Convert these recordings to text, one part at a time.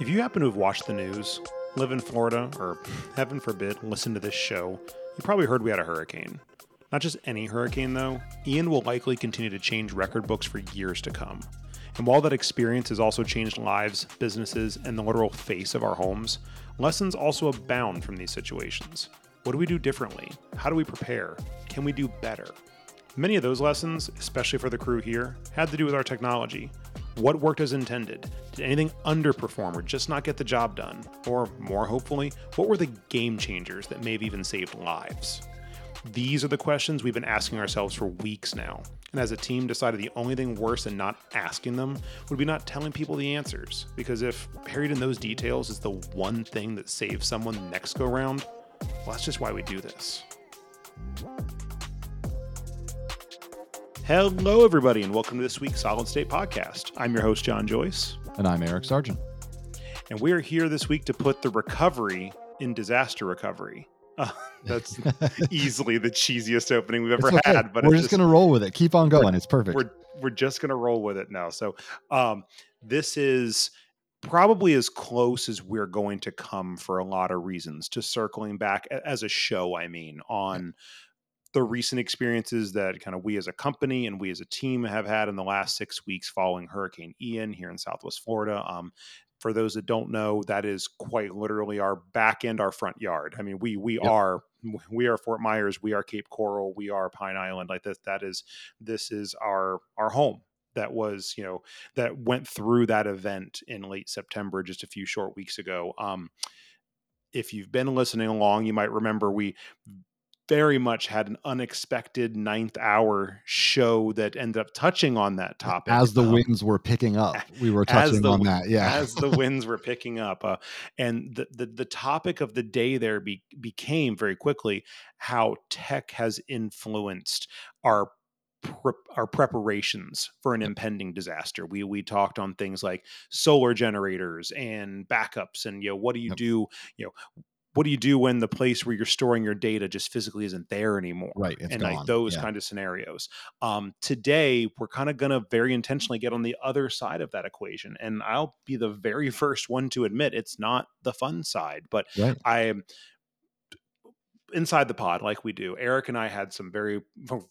If you happen to have watched the news, live in Florida, or heaven forbid, listen to this show, you probably heard we had a hurricane. Not just any hurricane, though, Ian will likely continue to change record books for years to come. And while that experience has also changed lives, businesses, and the literal face of our homes, lessons also abound from these situations. What do we do differently? How do we prepare? Can we do better? Many of those lessons, especially for the crew here, had to do with our technology. What worked as intended? Did anything underperform or just not get the job done? Or, more hopefully, what were the game changers that may have even saved lives? These are the questions we've been asking ourselves for weeks now. And as a team decided the only thing worse than not asking them would be not telling people the answers. Because if buried in those details is the one thing that saves someone the next go round, well, that's just why we do this. Hello, everybody, and welcome to this week's Solid State Podcast. I'm your host, John Joyce. And I'm Eric Sargent. And we're here this week to put the recovery in disaster recovery. Uh, that's easily the cheesiest opening we've ever okay. had, but we're just, just going to roll with it. Keep on going. It's perfect. We're, we're just going to roll with it now. So, um, this is probably as close as we're going to come for a lot of reasons to circling back as a show, I mean, on the recent experiences that kind of we as a company and we as a team have had in the last six weeks following Hurricane Ian here in Southwest Florida. Um, for those that don't know, that is quite literally our back end, our front yard. I mean, we we yep. are we are Fort Myers, we are Cape Coral, we are Pine Island. Like this, that is this is our our home. That was you know that went through that event in late September, just a few short weeks ago. Um, if you've been listening along, you might remember we very much had an unexpected ninth hour show that ended up touching on that topic as the um, winds were picking up we were touching the, on that yeah as the winds were picking up uh, and the, the, the topic of the day there be, became very quickly how tech has influenced our Pre- our preparations for an impending disaster. We we talked on things like solar generators and backups, and you know what do you yep. do? You know what do you do when the place where you're storing your data just physically isn't there anymore right and gone. like those yeah. kind of scenarios um, today we're kind of going to very intentionally get on the other side of that equation and i'll be the very first one to admit it's not the fun side but right. i inside the pod like we do eric and i had some very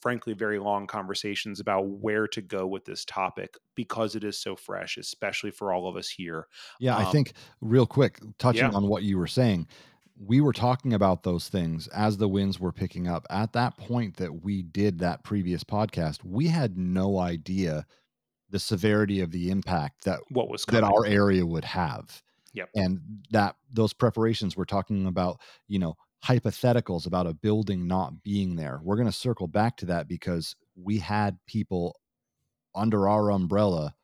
frankly very long conversations about where to go with this topic because it is so fresh especially for all of us here yeah um, i think real quick touching yeah. on what you were saying we were talking about those things as the winds were picking up. At that point that we did that previous podcast, we had no idea the severity of the impact that what was coming. that our area would have. Yep. And that those preparations we're talking about, you know, hypotheticals about a building not being there. We're going to circle back to that because we had people under our umbrella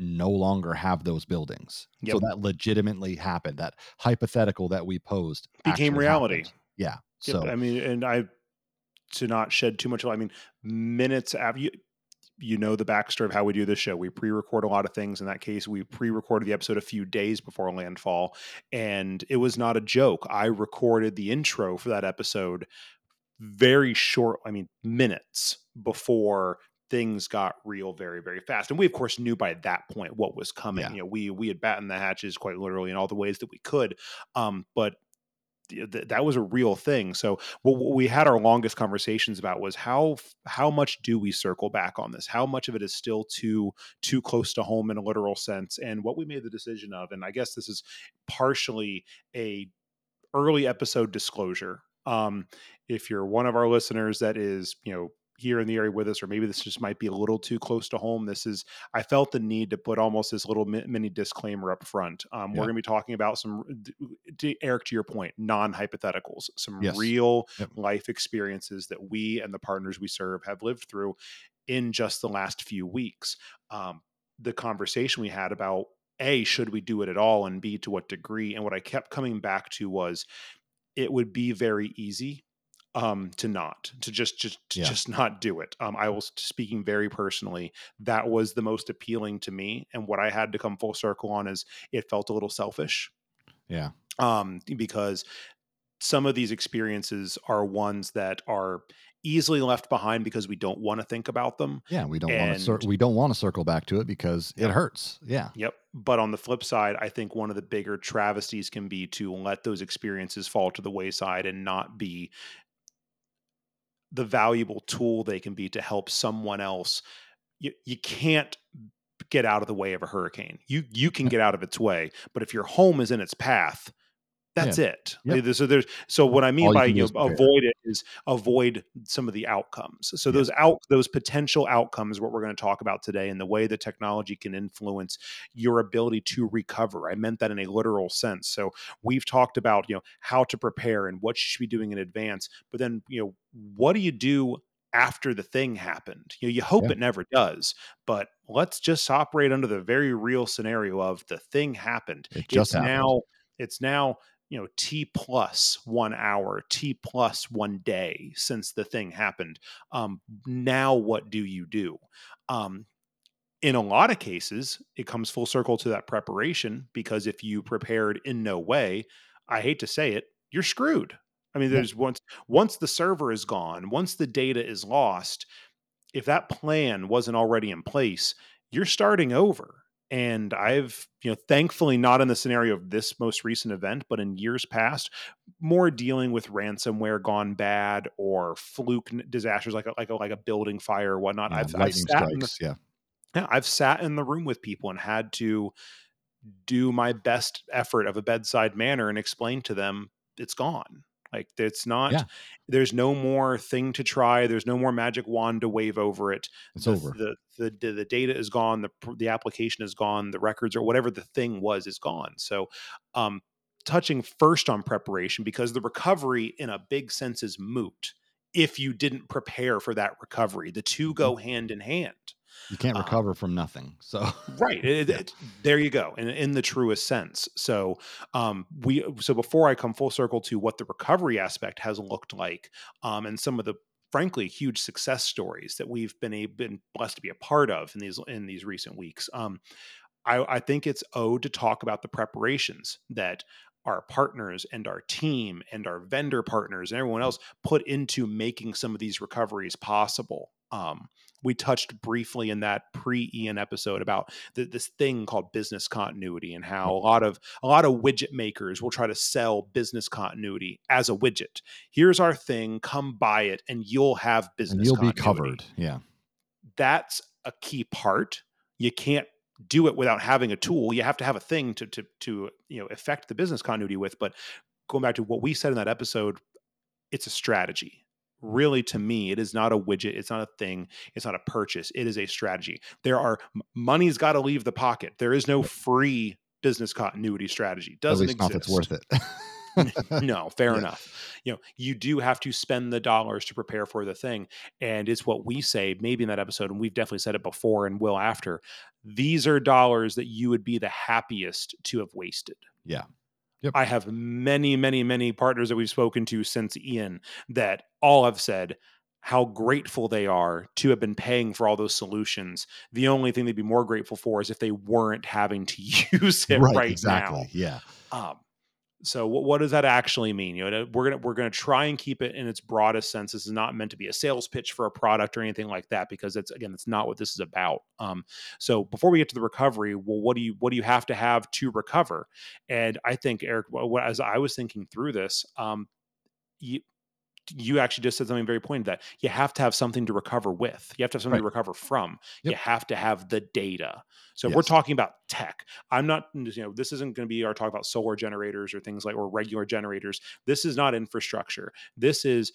no longer have those buildings. Yep. So that legitimately happened. That hypothetical that we posed became reality. Happened. Yeah. Yep. So I mean, and I to not shed too much. I mean, minutes after you. You know the backstory of how we do this show. We pre-record a lot of things. In that case, we pre-recorded the episode a few days before landfall, and it was not a joke. I recorded the intro for that episode very short. I mean, minutes before things got real very very fast and we of course knew by that point what was coming yeah. you know we we had battened the hatches quite literally in all the ways that we could um but th- that was a real thing so what, what we had our longest conversations about was how how much do we circle back on this how much of it is still too too close to home in a literal sense and what we made the decision of and i guess this is partially a early episode disclosure um, if you're one of our listeners that is you know here in the area with us, or maybe this just might be a little too close to home. This is, I felt the need to put almost this little mini disclaimer up front. Um, yeah. We're going to be talking about some, to Eric, to your point, non hypotheticals, some yes. real yep. life experiences that we and the partners we serve have lived through in just the last few weeks. Um, the conversation we had about a should we do it at all and b to what degree and what i kept coming back to was it would be very easy um to not to just just to yeah. just not do it um i was speaking very personally that was the most appealing to me and what i had to come full circle on is it felt a little selfish yeah um because some of these experiences are ones that are easily left behind because we don't want to think about them. Yeah, we don't want to cir- we don't want to circle back to it because it hurts. Yeah. Yep. But on the flip side, I think one of the bigger travesties can be to let those experiences fall to the wayside and not be the valuable tool they can be to help someone else. You, you can't get out of the way of a hurricane. You you can get out of its way, but if your home is in its path, that's it. Yep. So there's so what I mean All by you is know, avoid it is avoid some of the outcomes. So Yeah. those out those potential outcomes, what we're going to talk about today, and the way that technology can influence your ability to recover. I meant that in a literal sense. So we've talked about you know how to prepare and what you should be doing in advance, but then you know what do you do after the thing happened? You know, you hope Yeah. it never does, but let's just operate under the very real scenario of the thing happened. It just it's happened. now it's now you know t plus one hour t plus one day since the thing happened um now what do you do? Um in a lot of cases it comes full circle to that preparation because if you prepared in no way i hate to say it you're screwed. I mean Yeah. there's once once the server is gone once the data is lost if that plan wasn't already in place you're starting over and i've you know thankfully not in the scenario of this most recent event but in years past more dealing with ransomware gone bad or fluke disasters like a, like a, like a building fire or whatnot Yeah, I've, I've lightning sat in the, strikes. Yeah. yeah, I've sat in the room with people and had to do my best effort of a bedside manner and explain to them it's gone. Like it's not. Yeah. There's no more thing to try. There's no more magic wand to wave over it. It's the, over. The, the the the data is gone. The the application is gone. The records or whatever the thing was is gone. So, um, touching first on preparation because the recovery in a big sense is moot if you didn't prepare for that recovery. The two go hand in hand. You can't uh, recover from nothing. So right it, it- there you go in, in the truest sense so um we so before i come full circle to what the recovery aspect has looked like um and some of the frankly huge success stories that we've been a, been blessed to be a part of in these in these recent weeks um i i think it's owed to talk about the preparations that our partners and our team and our vendor partners and everyone else put into making some of these recoveries possible um we touched briefly in that pre-Ian episode about th- this thing called business continuity and how a lot of a lot of widget makers will try to sell business continuity as a widget. Here's our thing, come buy it, and you'll have business. and you'll be covered. Yeah. That's a key part. You can't do it without having a tool. You have to have a thing to to to you know affect the business continuity with. But going back to what we said in that episode, it's a strategy really to me it is not a widget it's not a thing it's not a purchase it is a strategy. There are money's got to leave the pocket. There is no free business continuity strategy. Doesn't At least not if it's worth it. no fair Yeah. enough. You know you do have to spend the dollars to prepare for the thing and it's what we say maybe in that episode and we've definitely said it before and will after these are dollars that you would be the happiest to have wasted. Yeah. Yep. i have many many many partners that we've spoken to since ian that all have said how grateful they are to have been paying for all those solutions the only thing they'd be more grateful for is if they weren't having to use it right, exactly. now Yeah. um, so what, what does that actually mean? You know, we're gonna we're gonna try and keep it in its broadest sense. This is not meant to be a sales pitch for a product or anything like that because it's again, it's not what this is about. Um, so before we get to the recovery, well, what do you what do you have to have to recover? And I think Eric, what, as I was thinking through this, um, you you actually just said something very pointed that you have to have something to recover with. You have to have something to recover from. Yep. You have to have the data. So if we're talking about tech, I'm not, you know, this isn't going to be our talk about solar generators or things like or regular generators. This is not infrastructure. This is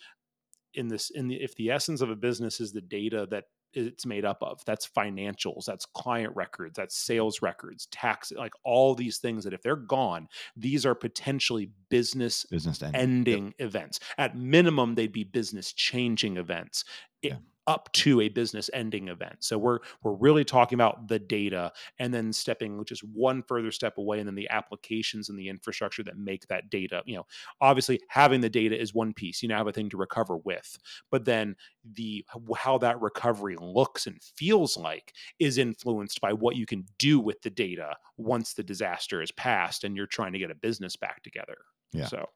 in this in the if the essence of a business is the data that it's made up of that's financials that's client records that's sales records tax like all these things that if they're gone these are potentially business Business to end. ending events. At minimum, they'd be business changing events. i- Yeah. Up to a business ending event. So we're we're really talking about the data and then stepping just one further step away and then the applications and the infrastructure that make that data, you know, obviously having the data is one piece. You now have a thing to recover with. But then the how that recovery looks and feels like is influenced by what you can do with the data once the disaster is passed and you're trying to get a business back together. Yeah. So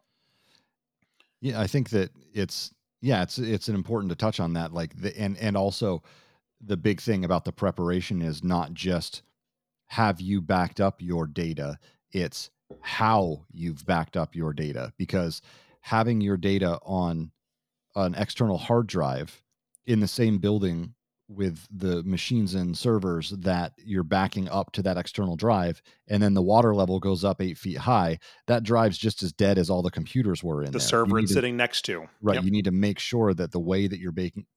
Yeah, I think that it's yeah, it's it's an important to touch on that. Like the and and also the big thing about the preparation is not just have you backed up your data, it's how you've backed up your data because having your data on an external hard drive in the same building with the machines and servers that you're backing up to that external drive and then the water level goes up eight feet high that drive's just as dead as all the computers were in the there. server it's sitting next to right Yep. you need to make sure that the way that you're baking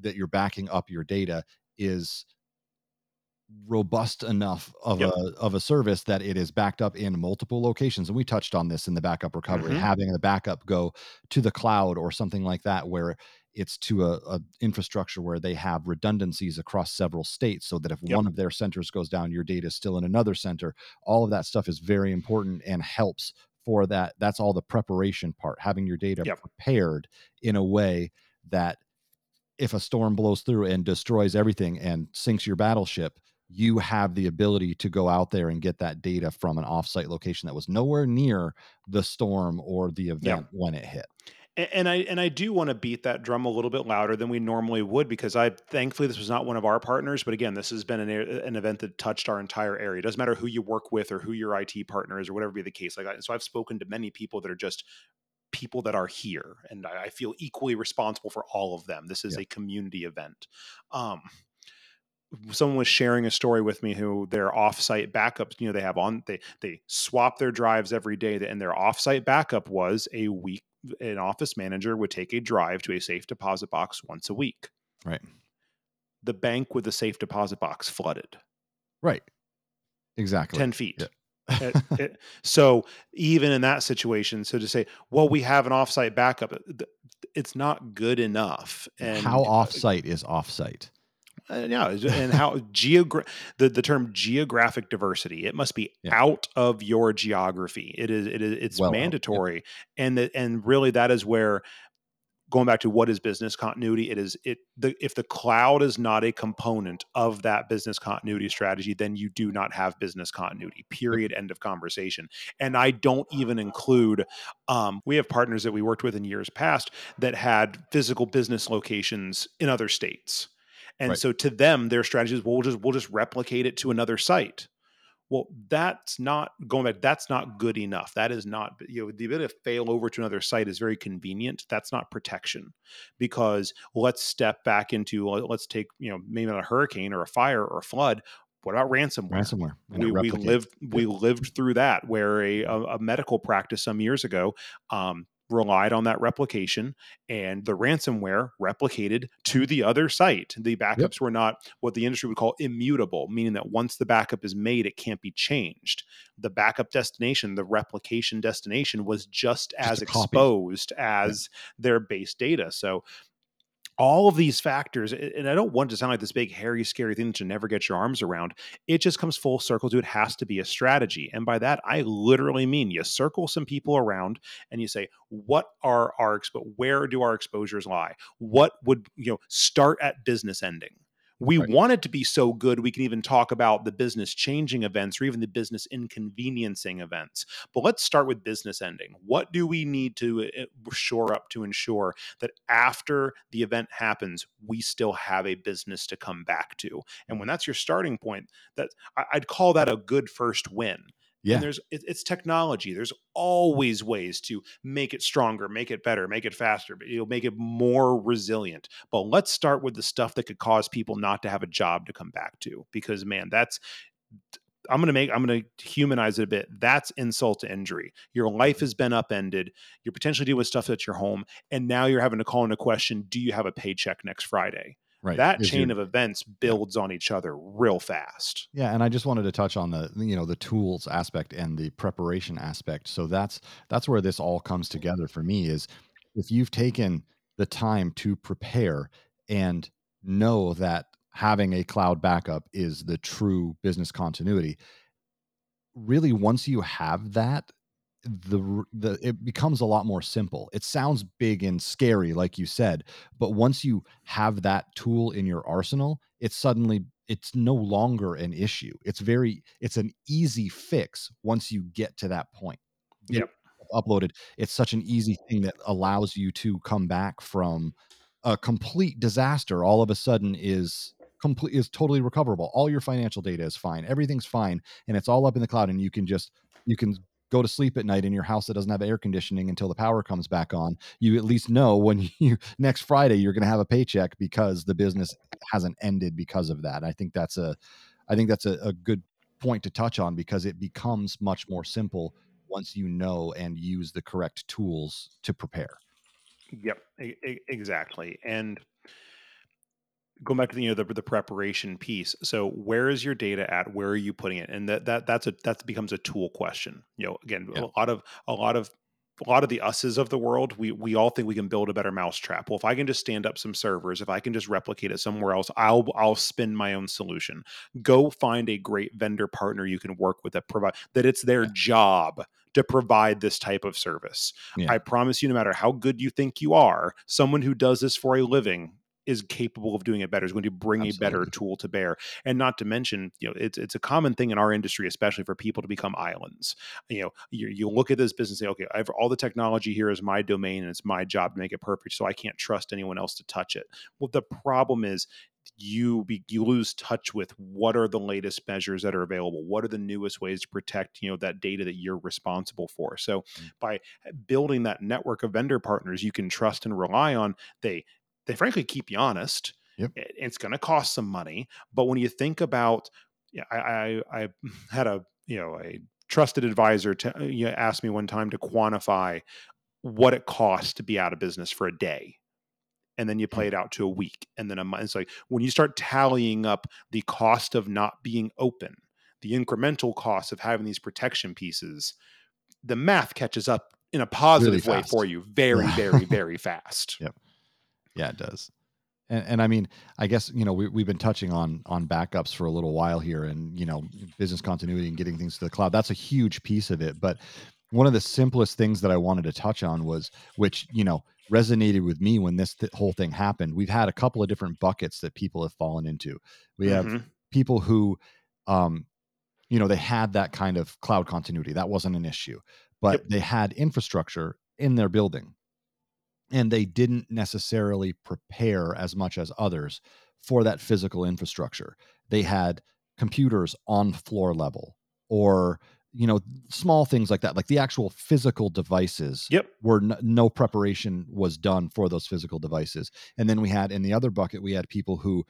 that you're backing up your data is robust enough of Yep. a of a service that it is backed up in multiple locations and we touched on this in the backup recovery Mhm. having the backup go to the cloud or something like that where it's to a, a infrastructure where they have redundancies across several states so that if Yep. one of their centers goes down your data is still in another center all of that stuff is very important and helps for that that's all the preparation part having your data Yep. prepared in a way that if a storm blows through and destroys everything and sinks your battleship, you have the ability to go out there and get that data from an offsite location that was nowhere near the storm or the event when it hit. And I and I do want to beat that drum a little bit louder than we normally would because I thankfully this was not one of our partners, but again, this has been an an event that touched our entire area. It doesn't matter who you work with or who your IT partner is or whatever be the case. Like I, so, I've spoken to many people that are just people that are here, and I, I feel equally responsible for all of them. This is Yeah. a community event. Um, someone was sharing a story with me who their offsite backups, you know, they have on they they swap their drives every day, and their offsite backup was a week. An office manager would take a drive to a safe deposit box once a week. Right. The bank with the safe deposit box flooded Right. Exactly. ten feet. Yeah. It- eh, it- eh, so even in that situation, so to say, well, we have an offsite backup, it's not good enough. And How offsite is offsite? Uh, yeah, and how geogra- the the term geographic diversity it must be Yeah. out of your geography. It is it is it's Well mandatory, and that and really that is where going back to what is business continuity. It is it the if the cloud is not a component of that business continuity strategy, then you do not have business continuity. Period. End of conversation. And I don't even include. Um, we have partners that we worked with in years past that had physical business locations in other states. And Right. so to them, their strategy is well, we'll just we'll just replicate it to another site. Well, that's not going back. That's not good enough. That is not you know the ability to fail over to another site is very convenient. That's not protection, because let's step back into let- let's take you know maybe not a hurricane or a fire or a flood. What about ransomware? Ransomware. we, we lived we lived through that where a, a, a medical practice some years ago um, relied on that replication and the ransomware replicated to the other site. The backups were not what the industry would call immutable meaning that once the backup is made it can't be changed. The backup destination the replication destination was just, as a copy. exposed as their base data. So all of these factors, and I don't want to sound like this big, hairy, scary thing that you never get your arms around. It just comes full circle to it has to be a strategy. And by that, I literally mean you circle some people around and you say, what are our, expo- where do our exposures lie? What would, you know, start at business ending? We Right. want it to be so good we can even talk about the business changing events or even the business inconveniencing events. But let's start with business ending. What do we need to uh, shore up to ensure that after the event happens, we still have a business to come back to? And when that's your starting point, that I'd call that a good first win. Yeah. And there's it, it's technology. There's always ways to make it stronger, make it better, make it faster, but you'll make it more resilient. But let's start with the stuff that could cause people not to have a job to come back to. Because man, that's I'm gonna make I'm gonna humanize it a bit. That's insult to injury. Your life has been upended. You're potentially dealing with stuff at your home, and now you're having to call into question: Do you have a paycheck next Friday? Right. That Is chain your- of events builds on each other real fast. Yeah, and I just wanted to touch on the you know the tools aspect and the preparation aspect. So that's that's where this all comes together for me is if you've taken the time to prepare and know that having a cloud backup is the true business continuity. Really once you have that the the it becomes a lot more simple. It sounds big and scary like you said, but once you have that tool in your arsenal, it's suddenly it's no longer an issue. It's very it's an easy fix once you get to that point. Yep. uploaded. It's such an easy thing that allows you to come back from a complete disaster. All of a sudden is complete is totally recoverable. All your financial data is fine. Everything's fine, and it's all up in the cloud. And you can just you can go to sleep at night in your house that doesn't have air conditioning until the power comes back on. You at least know when you next Friday you're going to have a paycheck because the business hasn't ended because of that. I think that's a I think that's a, a good point to touch on because it becomes much more simple once you know and use the correct tools to prepare. Yep, exactly. And going back to the, you know the, the preparation piece so where is your data at where are you putting it and that that that's a that becomes a tool question you know again Yeah. a lot of a lot of a lot of the us's of the world we we all think we can build a better mousetrap well if i can just stand up some servers if i can just replicate it somewhere else i'll i'll spin my own solution go find a great vendor partner you can work with that provide that it's their Yeah. job to provide this type of service Yeah. i promise you no matter how good you think you are someone who does this for a living is capable of doing it better is going to bring a better tool to bear. And not to mention you know it's it's a common thing in our industry especially for people to become islands. You know you, you look at this business and say okay I've, all the technology here is my domain and it's my job to make it perfect so i can't trust anyone else to touch it. Well the problem is you be, you lose touch with what are the latest measures that are available? What are the newest ways to protect you know that data that you're responsible for? So Mm. by building that network of vendor partners you can trust and rely on they they frankly keep you honest. Yep. It- It's going to cost some money, but when you think about, I, I, I had a you know a trusted advisor to you know, ask me one time to quantify what it costs to be out of business for a day, and then you play Hmm. it out to a week, and then a month. It's like when you start tallying up the cost of not being open, the incremental cost of having these protection pieces, the math catches up in a positive way for you very, very, very fast. Yep. Yeah, it does. And, and I mean, I guess you know we, we've been touching on on backups for a little while here, and you know business continuity and getting things to the cloud. That's a huge piece of it. But one of the simplest things that I wanted to touch on was, which you know resonated with me when this th- whole thing happened. We've had a couple of different buckets that people have fallen into. We have Mhm. people who, um, you know, they had that kind of cloud continuity. That wasn't an issue, but Yep. they had infrastructure in their building and they didn't necessarily prepare as much as others for that physical infrastructure. They had computers on floor level or you know small things like that like the actual physical devices Yep. were n- no preparation was done for those physical devices and then we had in the other bucket we had people who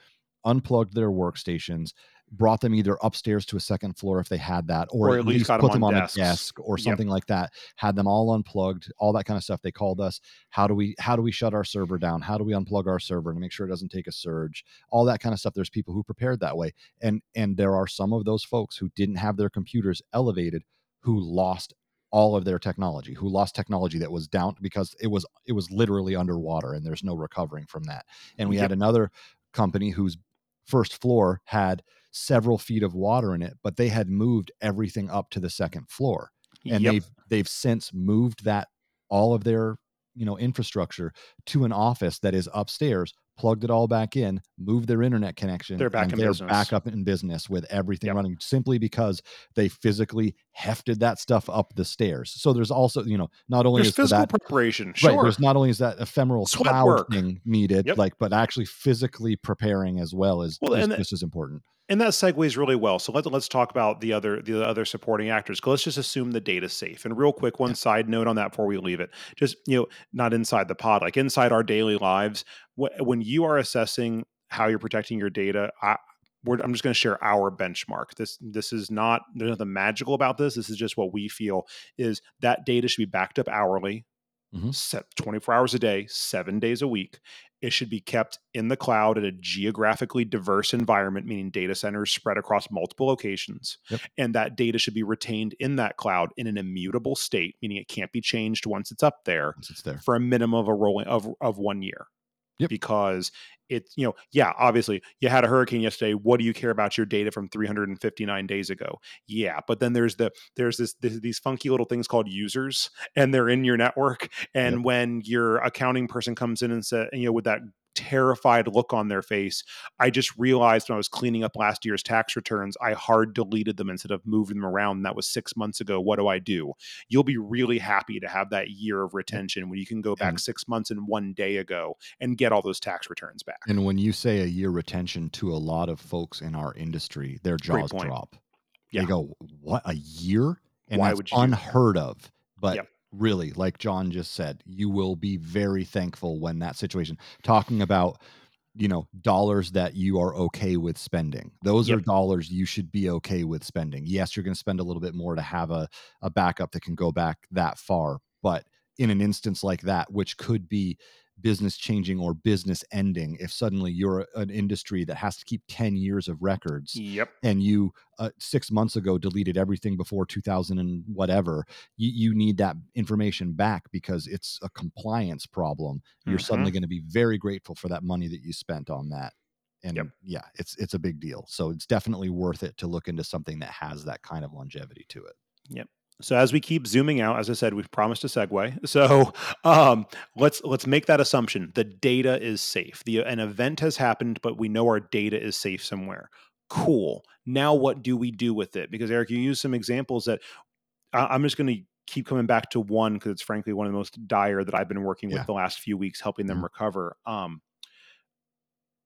unplugged their workstations brought them either upstairs to a second floor if they had that or, Or at least, got 'em put on them on a desk or Yep. something like that had them all unplugged all that kind of stuff. They called us how do we how do we shut our server down? How do we unplug our server to make sure it doesn't take a surge? All that kind of stuff. There's people who prepared that way and and there are some of those folks who didn't have their computers elevated who lost all of their technology who lost technology that was down because it was it was literally underwater and there's no recovering from that. And we Yep. had another company whose first floor had several feet of water in it but they had moved everything up to the second floor and Yep. they've they've since moved that all of their you know infrastructure to an office that is upstairs plugged it all back in moved their internet connection They're back and in they're business. back up in business with everything Yep. running simply because they physically hefted that stuff up the stairs so there's also you know not only There's is physical that preparation. right Sure. there's not only is that ephemeral Sweat cloud work. thing needed Yep. like but actually physically preparing as well is, Well, is that- just as important and that segues really well. So let's let's talk about the other the other supporting actors. Let's just assume the data's safe. And real quick, one Yeah. side note on that before we leave it. Just you know, not inside the pod, like inside our daily lives. Wh- When you are assessing how you're protecting your data, I, we're, I'm just going to share our benchmark. This this is not there's nothing magical about this. This is just what we feel is that data should be backed up hourly, Mhm. set 24 hours a day, seven days a week. It should be kept in the cloud at a geographically diverse environment, meaning data centers spread across multiple locations. Yep. And that data should be retained in that cloud in an immutable state, meaning it can't be changed once it's up there once it's there for a minimum of a rolling of, of one year. Yep. Because it's, you know, yeah, obviously you had a hurricane yesterday. What do you care about your data from 359 days ago? Yeah. But then there's the, there's this, this these funky little things called users and they're in your network. And Yep. when your accounting person comes in and said, you know, with that terrified look on their face. I just realized when I was cleaning up last year's tax returns, I hard deleted them instead of moving them around. that was six months ago. What do I do? You'll be really happy to have that year of retention when you can go back And- six months and one day ago and get all those tax returns back. And when you say a year retention to a lot of folks in our industry, their jaws drop. Yeah. They go, "What a year?" And Why that's would you unheard of. But Yep. Really, like John just said, you will be very thankful when that situation. Talking about, you know, dollars that you are okay with spending. Those are dollars you should be okay with spending. Yes, you're going to spend a little bit more to have a a backup that can go back that far, but in an instance like that, which could be business changing or business ending if suddenly you're an industry that has to keep 10 years of records Yep. and you uh, six months ago deleted everything before 2000 and whatever you, you need that information back because it's a compliance problem you're Mhm. suddenly going to be very grateful for that money that you spent on that and Yep. yeah it's it's a big deal so it's definitely worth it to look into something that has that kind of longevity to it So as we keep zooming out, as I said, we've promised a segue. So um, let's let's make that assumption. The data is safe. The an event has happened, but we know our data is safe somewhere. Cool. Now what do we do with it? Because Eric, you used some examples that I, I'm just going to keep coming back to one because it's frankly one of the most dire that I've been working with the last few weeks, helping them Mhm. recover. Um,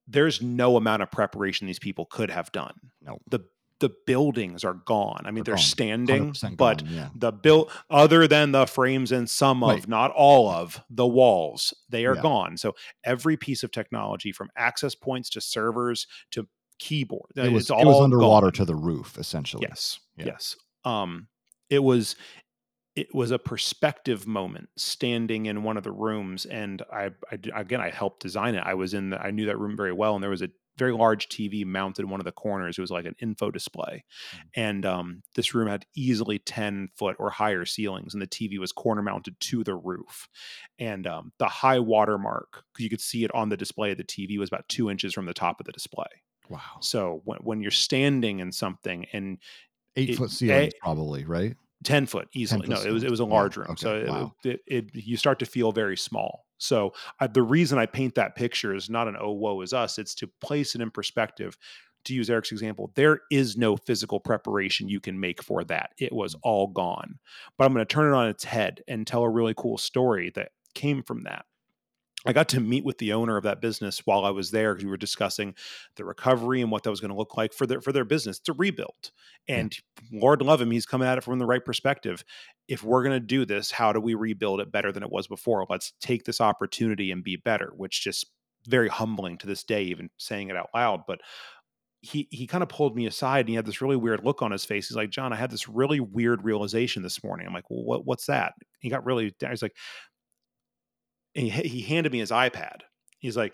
there's no amount of preparation these people could have done. No. The the buildings are gone. I mean, They're they're, standing, but gone, yeah the build other than the frames and some of not all of the walls they are Yeah. gone so every piece of technology from access points to servers to keyboard it was it all was underwater gone. to the roof essentially yes Yeah. yes um it was it was a perspective moment standing in one of the rooms and I, again i helped design it i was in the i knew that room very well and there was a very large tv mounted in one of the corners it was like an info display. Mhm. and um, this room had easily 10 foot or higher ceilings and the tv was corner mounted to the roof. And um, the high water mark you could see it on the display of the tv was about two inches from the top of the display. Wow. So when, when you're standing in something and eight it- foot ceilings probably right 10 foot easily. 10 foot no, it was it was a large room. okay, So it- wow. it, it, you start to feel very small. So uh, the reason I paint that picture is not an oh woe is us. It's to place it in perspective. To use Eric's example, there is no physical preparation you can make for that. It was Mm. all gone. But I'm going to turn it on its head and tell a really cool story that came from that. I got to meet with the owner of that business while I was there because we were discussing the recovery and what that was going to look like for their for their business. to rebuild, and Lord love him, he's coming at it from the right perspective. If we're going to do this, how do we rebuild it better than it was before? Let's take this opportunity and be better. Which just very humbling to this day, even saying it out loud. But he he kind of pulled me aside and he had this really weird look on his face. He's like, John, I had this really weird realization this morning. I'm like, well, what what's that? He got really. He's like, and he, he handed me his iPad. He's like,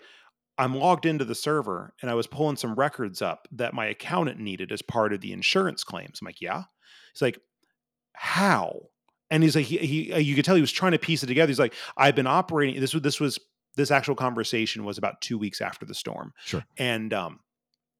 I'm logged into the server and I was pulling some records up that my accountant needed as part of the insurance claims. I'm like, yeah. He's like, how? And he's like, he, he uh, you could tell he was trying to piece it together. He's like, I've been operating. This was this was this actual conversation was about two weeks after the storm. Sure. And um,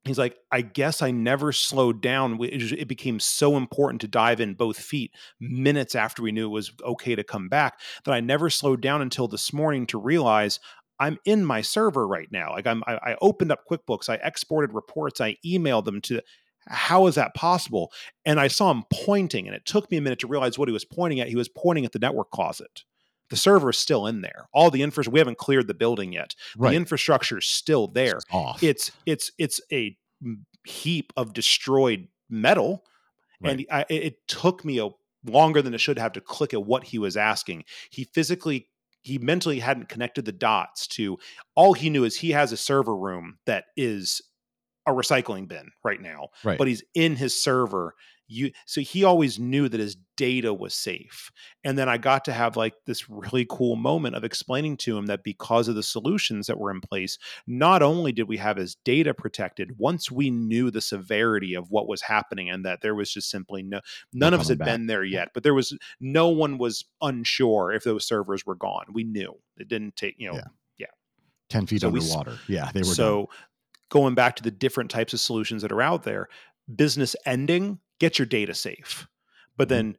he's like, I guess I never slowed down. It became so important to dive in both feet minutes after we knew it was okay to come back that I never slowed down until this morning to realize I'm in my server right now. Like I'm, I, I opened up QuickBooks, I exported reports, I emailed them to. How is that possible? And I saw him pointing, and it took me a minute to realize what he was pointing at. He was pointing at the network closet. The server is still in there. All the infrastructure. We haven't cleared the building yet. right The infrastructure is still there It's off it's it's it's a heap of destroyed metal and I, it it took me a longer than it should have to click at what he was asking he physically he mentally hadn't connected the dots to all he knew is he has a server room that is a recycling bin right now right but he's in his server you so he always knew that his data was safe and then i got to have like this really cool moment of explaining to him that because of the solutions that were in place not only did we have his data protected once we knew the severity of what was happening and that there was just simply no none of us had been there yet but there was no one was unsure if those servers were gone. We knew. It didn't take you know Yeah. 10 feet So we underwater. Yeah they were done. so going back to the different types of solutions that are out there, business ending, get your data safe. But Mhm. then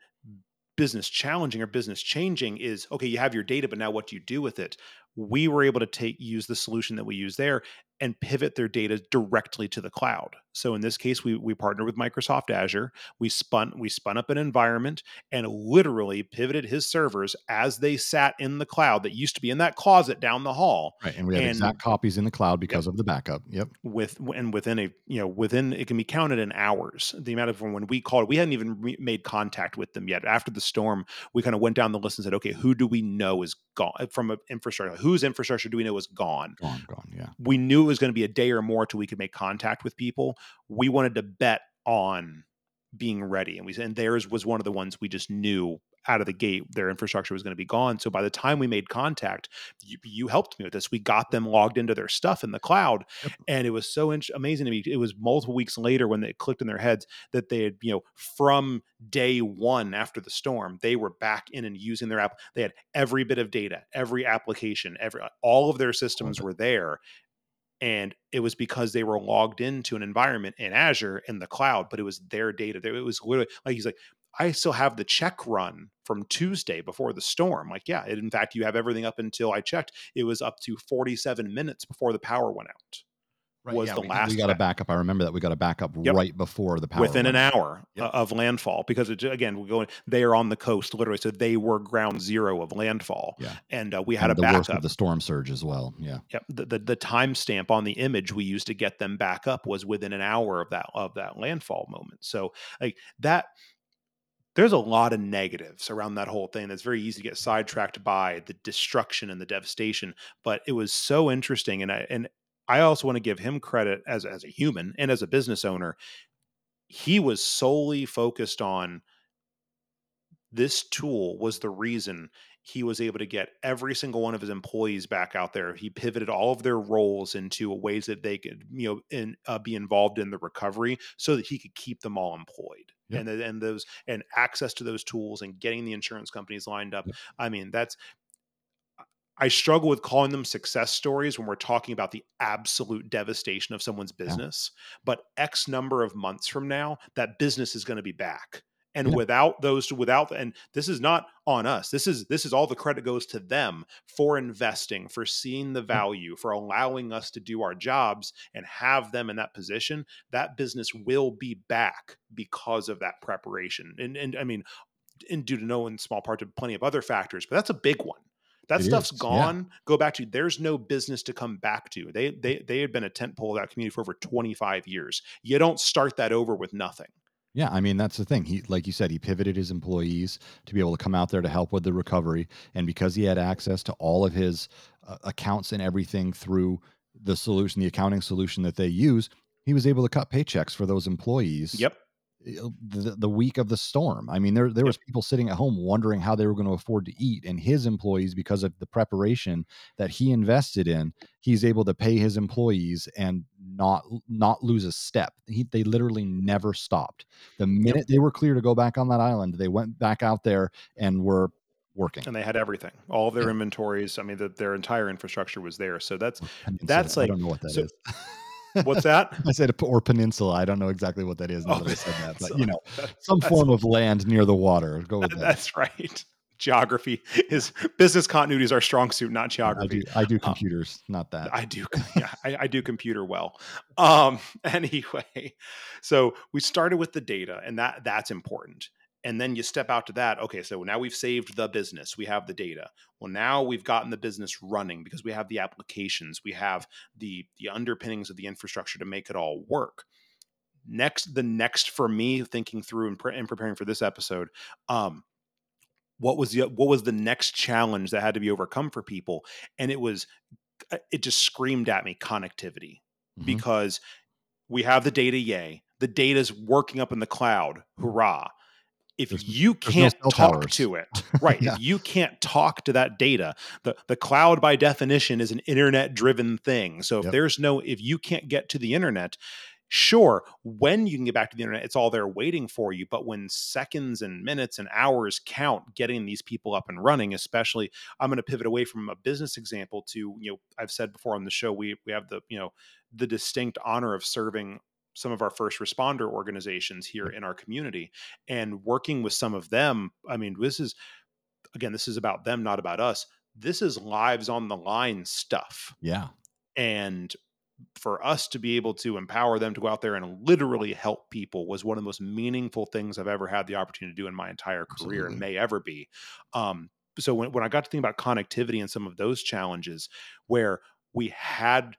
business challenging or business changing is okay, you have your data, but now what do you do with it? we were able to take use the solution that we use there and pivot their data directly to the cloud. So in this case, we we partnered with Microsoft Azure. We spun we spun up an environment and literally pivoted his servers as they sat in the cloud that used to be in that closet down the hall. Right, and we have exact copies in the cloud because Yep. of the backup. Yep. with and within a you know within it can be counted in hours the amount of when we called we hadn't even re- made contact with them yet after the storm we kind of went down the list and said okay who do we know is gone from an infrastructure whose infrastructure do we know is gone Gone, gone. Yeah. we knew was going to be a day or more till we could make contact with people we wanted to bet on being ready and we and theirs was one of the ones we just knew out of the gate their infrastructure was going to be gone so by the time we made contact you, you helped me with this we got them logged into their stuff in the cloud Yep. and it was so in- amazing to me it was multiple weeks later when it clicked in their heads that they had you know from day one after the storm they were back in and using their app they had every bit of data every application every uh, all of their systems were there and it was because they were logged into an environment in Azure in the cloud, but it was their data. It was literally like he's like, I still have the check run from Tuesday before the storm. Like, yeah, in fact, you have everything up until I checked. It was up to 47 minutes before the power went out. Was yeah, the we, last we got a back- backup. I remember that we got a backup Yep. right before the power within an went out. hour Yep. uh, of landfall because it, again we're going they are on the coast literally so they were ground zero of landfall Yeah. and uh, we had And a the worst backup of the storm surge as well. Yeah. Yep. The, the the timestamp on the image we used to get them back up was within an hour of that of that landfall moment. So like that there's a lot of negatives around that whole thing that's very easy to get sidetracked by the destruction and the devastation. But it was so interesting and I and I also want to give him credit as as a human and as a business owner. He was solely focused on this tool was the reason he was able to get every single one of his employees back out there. He pivoted all of their roles into ways that they could, you know, in, uh, be involved in the recovery, so that he could keep them all employed. Yep. And and those and access to those tools and getting the insurance companies lined up. Yep. I mean, that's. I struggle with calling them success stories when we're talking about the absolute devastation of someone's business. But X number of months from now, that business is going to be back. And Yeah. without those without and this is not on us. This is this is all the credit goes to them for investing for seeing the value for allowing us to do our jobs and have them in that position. That business will be back because of that preparation. And and i mean and due to no in small part to plenty of other factors but that's a big one that It stuff's is, yeah. gone go back to there's no business to come back to they they they had been a tent pole of that community for over 25 years you don't start that over with nothing Yeah, I mean that's the thing. He, like you said, he pivoted his employees to be able to come out there to help with the recovery, and because he had access to all of his uh, accounts and everything through the solution, the accounting solution that they use, he was able to cut paychecks for those employees. yep Eh, oh, the, the week of the storm. I mean, there there was people sitting at home wondering how they were going to afford to eat, and his employees, because of the preparation that he invested in, he's able to pay his employees and not not lose a step. He, they literally never stopped. The minute they were clear to go back on that island, they went back out there and were working. and they had everything all of their inventories i mean the, their entire infrastructure was there so that's that's like I don't know what that is. what's that I said or peninsula. I don't know exactly what that is. Now Oh, that I said that, but you know, some form of land near the water. Go with that. that's right geography is business continuity is our strong suit not I geography do. I do Uh, computers, not that. I do, yeah, I, I do computer well. Um, anyway, so we started with the data, and that that's important. And then you step out to that. Okay, so now we've saved the business. We have the data. Well, now we've gotten the business running because we have the applications. We have the the underpinnings of the infrastructure to make it all work. Next, the next for me, thinking through and, pre- and preparing for this episode, um, what was the what was the next challenge that had to be overcome for people? And it was uh, it just screamed at me connectivity Mhm. because we have the data yay the data's working up in the cloud hurrah if There's- you can't cell talk towers. to it right Yeah. if you can't talk to that data the, the cloud by definition is an internet driven thing so if Yep. there's no if you can't get to the internet sure when you can get back to the internet it's all there waiting for you but when seconds and minutes and hours count getting these people up and running especially i'm going to pivot away from a business example to you know i've said before on the show we we have the you know the distinct honor of serving some of our first responder organizations here in our community and working with some of them i mean this is again this is about them not about us this is lives on the line stuff. Yeah. And for us to be able to empower them to go out there and literally help people was one of the most meaningful things I've ever had the opportunity to do in my entire career Absolutely. and may ever be. Um, so when, when I got to think about connectivity and some of those challenges where we had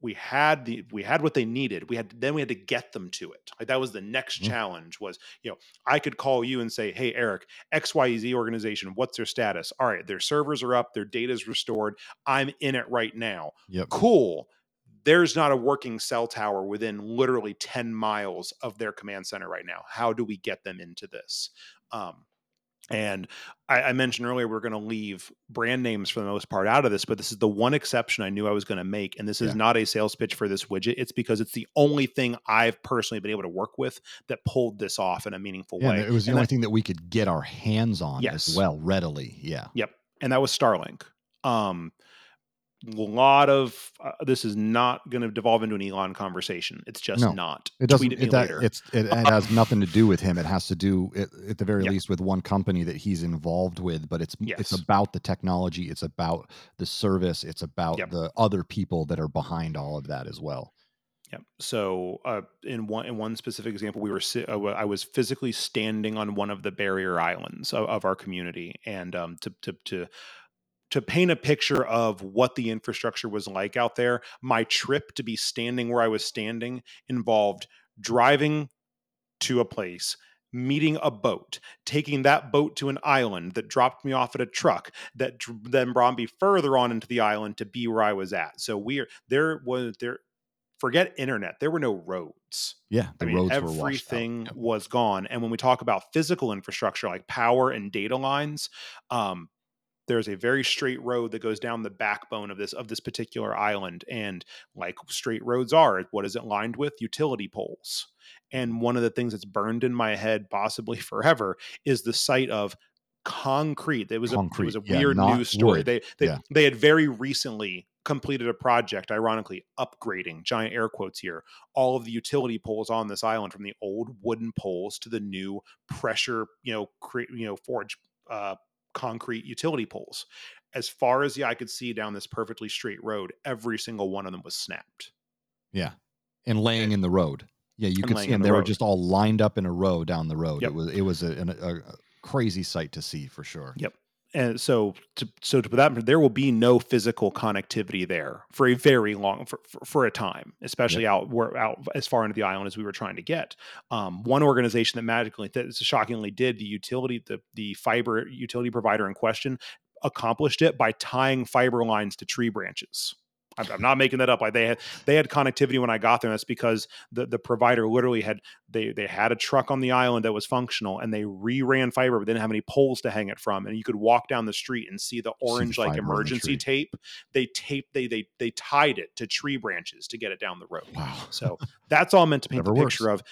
we had the we had what they needed. We had then we had to get them to it. Like that was the next Mhm. challenge was you know i could call you and say hey eric xyz organization what's their status? All right their servers are up their data is restored. I'm in it right now. Yep. cool. There's not a working cell tower within literally 10 miles of their command center right now. How do we get them into this? Um, and I, I mentioned earlier we're going to leave brand names for the most part out of this, but this is the one exception I knew I was going to make. And this is Yeah. not a sales pitch for this widget. It's because it's the only thing I've personally been able to work with that pulled this off in a meaningful Yeah, way. it was the And only that- thing that we could get our hands on Yes. as well, readily. Yeah. Yep. And that was Starlink. Um, lot of uh, this is not going to devolve into an Elon conversation. It's just No, not. It doesn't. It, that, it, it has nothing to do with him. It has to do, at, at the very Yep. least, with one company that he's involved with. But it's it's about the technology. It's about the service. It's about Yep. the other people that are behind all of that as well. Yep. So, uh, in one in one specific example, we were si- uh, I was physically standing on one of the barrier islands of, of our community, and um, to to to to paint a picture of what the infrastructure was like out there, my trip to be standing where I was standing involved driving to a place. Meeting a boat, taking that boat to an island that dropped me off at a truck that dr- then brought me further on into the island to be where I was at. So we are there was there forget internet there were no roads Yeah, the I mean, roads were washed out. everything was gone and when we talk about physical infrastructure like power and data lines um, there's a very straight road that goes down the backbone of this of this particular island and like straight roads are what is it lined with utility poles and one of the things that's burned in my head possibly forever is the sight of concrete it was a it was a yeah, weird news story wood. they they, Yeah. they had very recently completed a project ironically upgrading giant air quotes here all of the utility poles on this island from the old wooden poles to the new pressure you know cre- you know forge uh, concrete utility poles as far as the eye could see down this perfectly straight road every single one of them was snapped Yeah, and laying in the road. Yeah, you And could see them. the They were just all lined up in a row down the road. Yep. It was it was a, a, a crazy sight to see for sure. Yep. And so to so to put that there will be no physical connectivity there for a very long for, for, for a time especially out we're out as far into the island as we were trying to get. Um, one organization that magically that shockingly did the utility the the fiber utility provider in question accomplished it by tying fiber lines to tree branches I'm, not making that up. Like they had they had connectivity when I got there. That's because the the provider literally had they they had a truck on the island that was functional, and they reran fiber, but they didn't have any poles to hang it from. And you could walk down the street and see the the orange like the emergency tree. tape. They taped they they they tied it to tree branches to get it down the road. Wow. So that's all meant to paint the works. picture of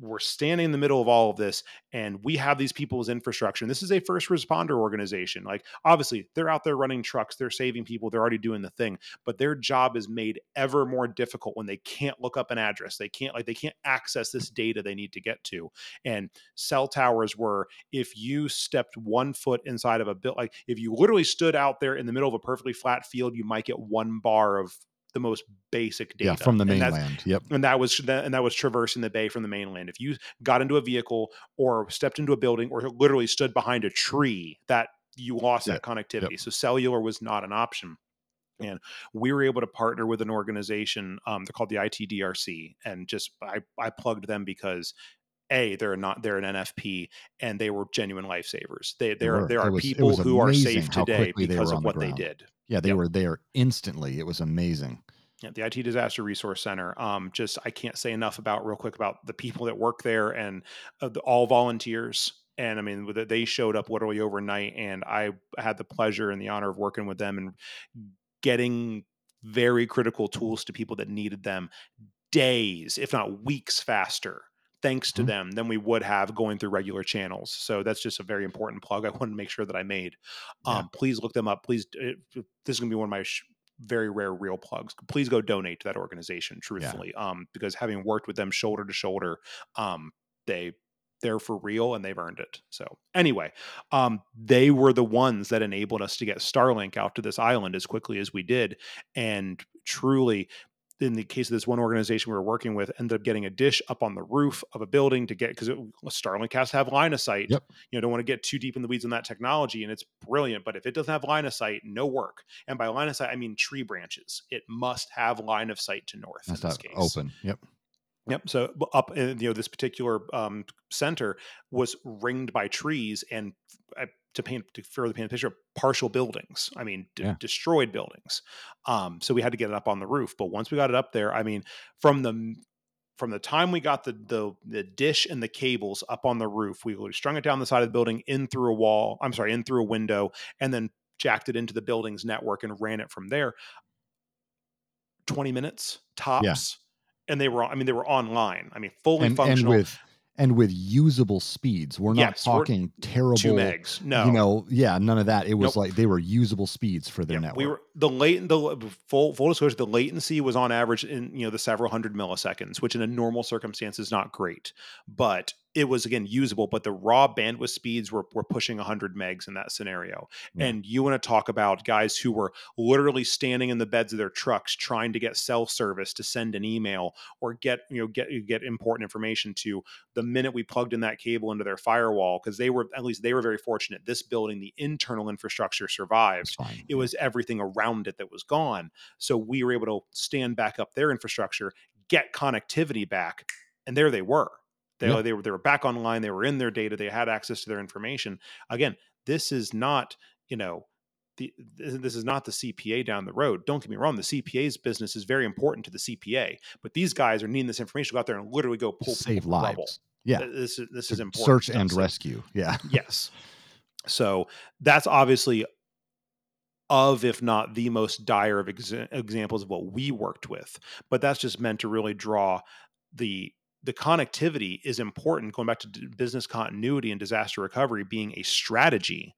we're standing in the middle of all of this and we have these people as infrastructure. And this is a first responder organization. Like, obviously, they're out there running trucks, they're saving people, they're already doing the thing, but their job is made ever more difficult when they can't look up an address. They can't, like, they can't access this data they need to get to. And cell towers were, if you stepped one foot inside of a build, like, if you literally stood out there in the middle of a perfectly flat field, you might get one bar of the most basic data Yeah, from the And mainland. Yep. and that was and that was traversing the bay from the mainland. If you got into a vehicle or stepped into a building or literally stood behind a tree, that you lost that connectivity. So cellular was not an option. And we were able to partner with an organization. Um, they're called the ITDRC, and just I, I plugged them because a they're not they're an NFP and they were genuine lifesavers. They there there are was- people who are safe today because of on the what they did. Yeah, they Yep. were there instantly. It was amazing. Yeah, the IT Disaster Resource Center. Um, just I can't say enough about real quick about the people that work there and uh, the, all volunteers. And I mean, they showed up literally overnight, and I had the pleasure and the honor of working with them and getting very critical tools to people that needed them days, if not weeks, faster. Thanks to Mhm. them than we would have going through regular channels. So that's just a very important plug. I wanted to make sure that I made. Yeah. Um, Please look them up. Please, it, this is going to be one of my sh- very rare real plugs. Please go donate to that organization. Truthfully, um, because having worked with them shoulder to shoulder, um, they they're for real and they've earned it. So anyway, um, they were the ones that enabled us to get Starlink out to this island as quickly as we did, and truly. In the case of this one organization we were working with, ended up getting a dish up on the roof of a building to get because Starlink has to have line of sight. Yep. You know, don't want to get too deep in the weeds on that technology, and it's brilliant. But if it doesn't have line of sight, no work. And by line of sight, I mean tree branches. It must have line of sight to north. That's in this case. open. Yep. Yep. So up in you know this particular um, center was ringed by trees and uh, to paint to further paint a picture, partial buildings. I mean, d- Yeah. destroyed buildings. Um, so we had to get it up on the roof. But once we got it up there, I mean, from the from the time we got the the the dish and the cables up on the roof, we strung it down the side of the building, in through a wall. I'm sorry, in through a window, and then jacked it into the building's network and ran it from there. Twenty minutes tops, and they were. I mean, they were online. I mean, fully And, and functional. with and with usable speeds. We're not Yes, we're- talking terrible. two megs. No, You know, yeah, none of that. It was Nope. like they were usable speeds for their Yeah, network. we were the late the full full disclosure. The latency was on average in you know the several hundred milliseconds, which in a normal circumstance is not great, but it was again usable. But the raw bandwidth speeds were were pushing 100 megs in that scenario. Yeah. And you want to talk about guys who were literally standing in the beds of their trucks trying to get self service to send an email or get you know get get important information to the minute we plugged in that cable into their firewall because they were at least they were very fortunate. This building, the internal infrastructure survived it was everything around it that was gone. So we were able to stand back up their infrastructure, get connectivity back, and there they were. They, Yeah. they were they were back online. They were in their data. They had access to their information. Again, this is not you know. The, this is not the CPA down the road. Don't get me wrong. The CPA's business is very important to the CPA, but these guys are needing this information to go out there and literally go pull save rubble. lives. Yeah. This is this is important. search and So- rescue. Yeah. Yes. So that's obviously of, if not the most dire of exa- examples of what we worked with. But that's just meant to really draw the the connectivity is important. Going back to business continuity and disaster recovery being a strategy,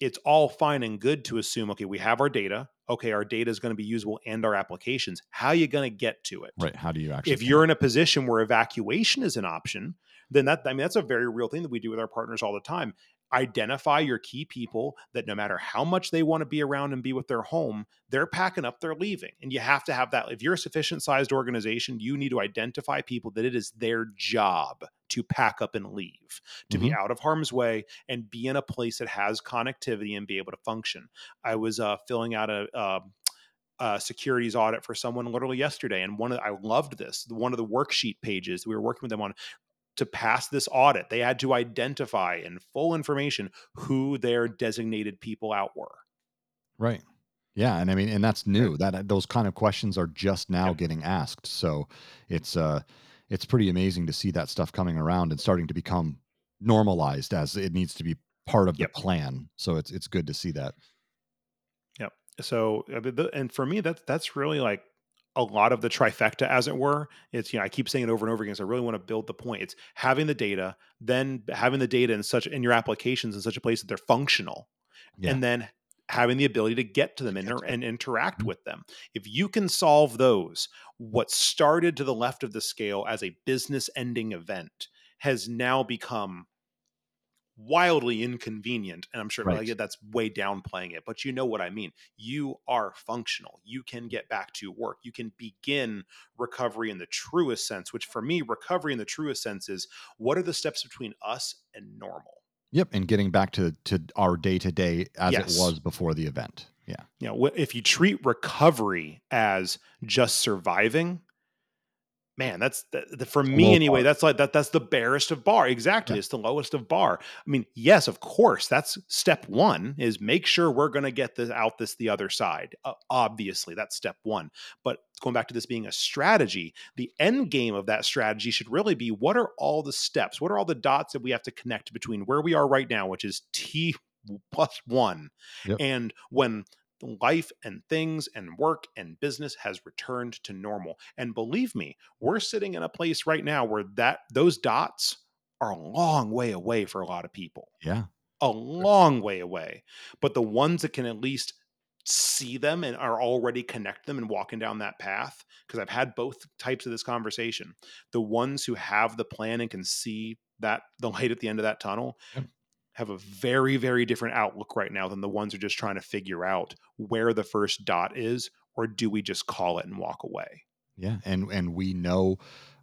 it's all fine and good to assume, okay, we have our data. Okay, our data is going to be usable and our applications. How are you going to get to it? Right. How do you actually if you're in a position where evacuation is an option, then that I mean that's a very real thing that we do with our partners all the time. Identify your key people that no matter how much they want to be around and be with their home, they're packing up, they're leaving. And you have to have that. If you're a sufficient sized organization, you need to identify people that it is their job to pack up and leave, to be out of harm's way and be in a place that has connectivity and be able to function. I was uh, filling out a, uh, uh, securities audit for someone literally yesterday, and one of I loved this. One of the worksheet pages we were working with them on to pass this audit, they had to identify in full information who their designated people out were. Right. Yeah, and I mean, and that's new. That those kind of questions are just now Yeah. getting asked. So it's uh, it's pretty amazing to see that stuff coming around and starting to become normalized as it needs to be part of Yep. the plan. So it's it's good to see that. Yeah. So, uh, and for me, that's that's really like a lot of the trifecta, as it were. It's you know I keep saying it over and over again because I really want to build the point. It's having the data, then having the data in such in your applications in such a place that they're functional, Yeah. and then having the ability to get to them and, and interact Mhm. with them. If you can solve those, what started to the left of the scale as a business ending event has now become wildly inconvenient and i'm sure Right. like, that's way downplaying it but you know what i mean you are functional you can get back to work you can begin recovery in the truest sense which for me recovery in the truest sense is what are the steps between us and normal Yep, and getting back to to our day to day as Yes. it was before the event. Yeah. you know if you treat recovery as just surviving man that's the, for me anyway bar. that's like that that's the barest of bar exactly Yeah. it's the lowest of bar i mean yes of course that's step one is make sure we're going to get this out this the other side uh, obviously that's step one but going back to this being a strategy the end game of that strategy should really be what are all the steps what are all the dots that we have to connect between where we are right now which is t plus one Yep. and when life and things and work and business has returned to normal and believe me we're sitting in a place right now where that those dots are a long way away for a lot of people Yeah. a long way away but the ones that can at least see them and are already connect them and walking down that path because I've had both types of this conversation. The ones who have the plan and can see that the light at the end of that tunnel Yep. Have a very very different outlook right now than the ones who are just trying to figure out where the first dot is or do we just call it and walk away. Yeah, and and we know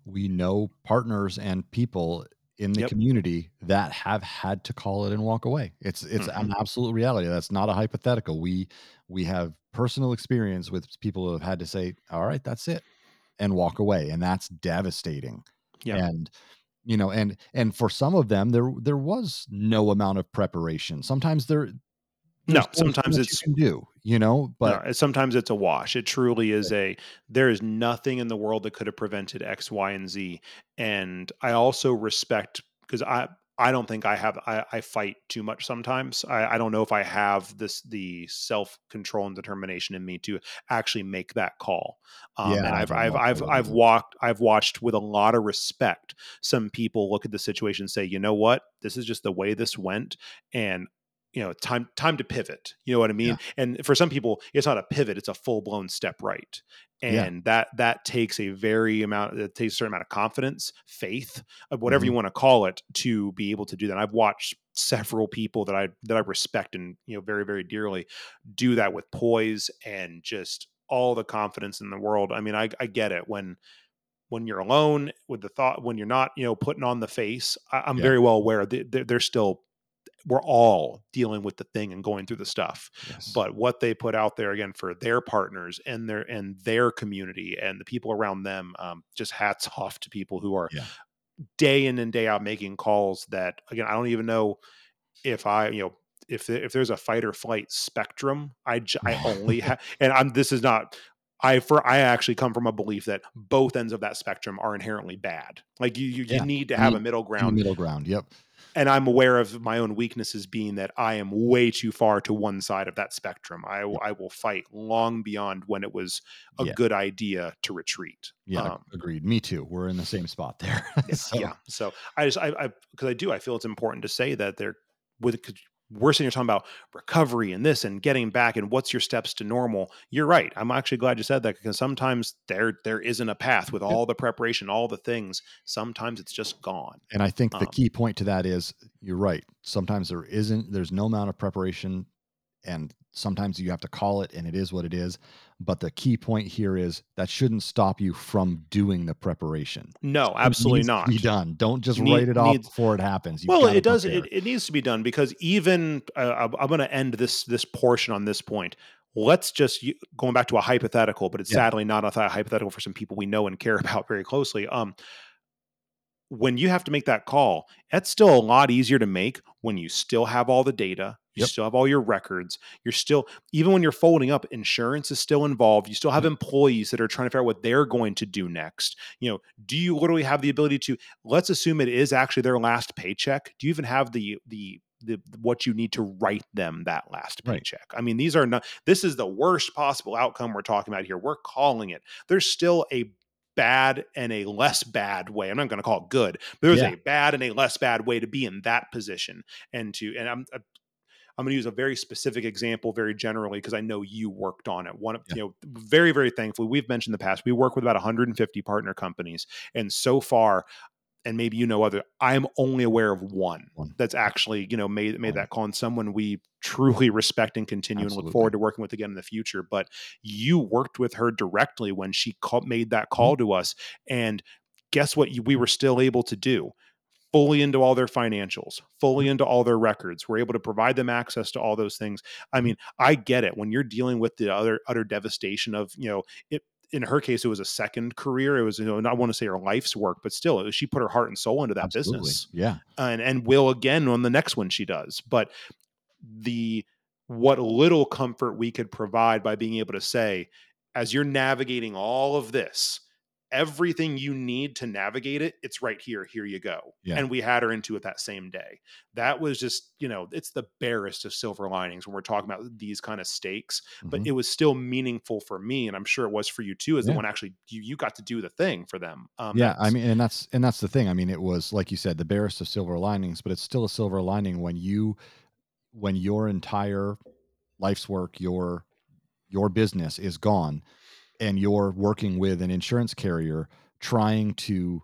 we know partners and people in the Yep. community that have had to call it and walk away. It's it's Mhm. an absolute reality. That's not a hypothetical. We we have personal experience with people who have had to say, "All right, that's it," and walk away, and that's devastating. Yeah. And you know, and and for some of them, there there was no amount of preparation. Sometimes there. No, there's only so sometimes it's you do, you know, but no, sometimes it's a wash. It truly is a there is nothing in the world that could have prevented X, Y, and Z. And I also respect because I I don't think I have I, I fight too much sometimes. I, I don't know if I have this the self control and determination in me to actually make that call. Um, Yeah, and I've I've I've would I've walked I've watched with a lot of respect some people look at the situation and say, you know what, this is just the way this went, and you know time time to pivot you know what i mean and for some people it's not a pivot it's a full-blown step right Yeah. and that that takes a very amount it takes a certain amount of confidence faith whatever you Mhm. want to call it to be able to do that i've watched several people that i that i respect and you know very very dearly do that with poise and just all the confidence in the world i mean i, I get it when when you're alone with the thought when you're not you know putting on the face I, i'm Yeah. very well aware that they're, they're still we're all dealing with the thing and going through the stuff Yes. but what they put out there again for their partners and their and their community and the people around them um, just hats off to people who are Yeah. day in and day out making calls that again i don't even know if i you know if if there's a fight or flight spectrum i j- i only have and i'm this is not I for I actually come from a belief that both ends of that spectrum are inherently bad. Like you you, Yeah. you need to have a middle ground middle ground. Yep. And I'm aware of my own weaknesses being that I am way too far to one side of that spectrum. I, will- I will fight long beyond when it was a Yeah. good idea to retreat. Yeah. Um, agreed. Me too. We're in the same spot there. yeah, So, yeah. So I just I I because I do I feel it's important to say that there with we're sitting here talking about recovery and this and getting back and what's your steps to normal. You're right. I'm actually glad you said that because sometimes there there isn't a path with all the preparation, all the things. Sometimes it's just gone. And I think the Um, key point to that is you're right. Sometimes there isn't, there's no amount of preparation, and sometimes you have to call it, and it is what it is. But the key point here is that shouldn't stop you from doing the preparation. No, It absolutely not. Be done. Don't just Need- write it off needs- before it happens. You've well it does it, it needs to be done because even uh, I'm- i'm going to end this this portion on this point let's just going back to a hypothetical but it's Yeah. sadly not a hypothetical for some people we know and care about very closely um when you have to make that call that's still a lot easier to make when you still have all the data you Yep. still have all your records. You're still even when you're folding up insurance is still involved. You still have mm-hmm. employees that are trying to figure out what they're going to do next. You know do you literally have the ability to let's assume it is actually their last paycheck. Do you even have the the the what you need to write them that last Right. paycheck? I mean these are not this is the worst possible outcome we're talking about here. We're calling it. There's still a bad and a less bad way. I'm not going to call it good but there's Yeah. a bad and a less bad way to be in that position and to and i'm uh, I'm going to use a very specific example very generally because I know you worked on it. One, of Yeah. you know, very, very thankfully, we've mentioned in the past, we work with about 150 partner companies. And so far, and maybe you know other, I'm only aware of one, One. that's actually, you know, made, made that call and someone we truly respect and continue and look forward to working with again in the future. But you worked with her directly when she call, made that Mm-hmm. call to us. And guess what? We were still able to do fully into all their financials, fully into all their records. We're able to provide them access to all those things. I mean, I get it when you're dealing with the other utter devastation of, you know, it in her case, it was a second career. It was, you know, I want to say her life's work, but still, was, she put her heart and soul into that Absolutely. business Yeah. and and will again on the next one she does. But the what little comfort we could provide by being able to say, as you're navigating all of this, everything you need to navigate it, it's right here. Here you go. Yeah. And we had her into it that same day. That was just, you know, it's the barest of silver linings when we're talking about these kind of stakes. But Mhm. it was still meaningful for me, and I'm sure it was for you too, as the one actually you you got to do the thing for them. Um, yeah, I mean, and that's and that's the thing. I mean, it was like you said, the barest of silver linings, but it's still a silver lining when you, when your entire life's work, your your business is gone and you're working with an insurance carrier trying to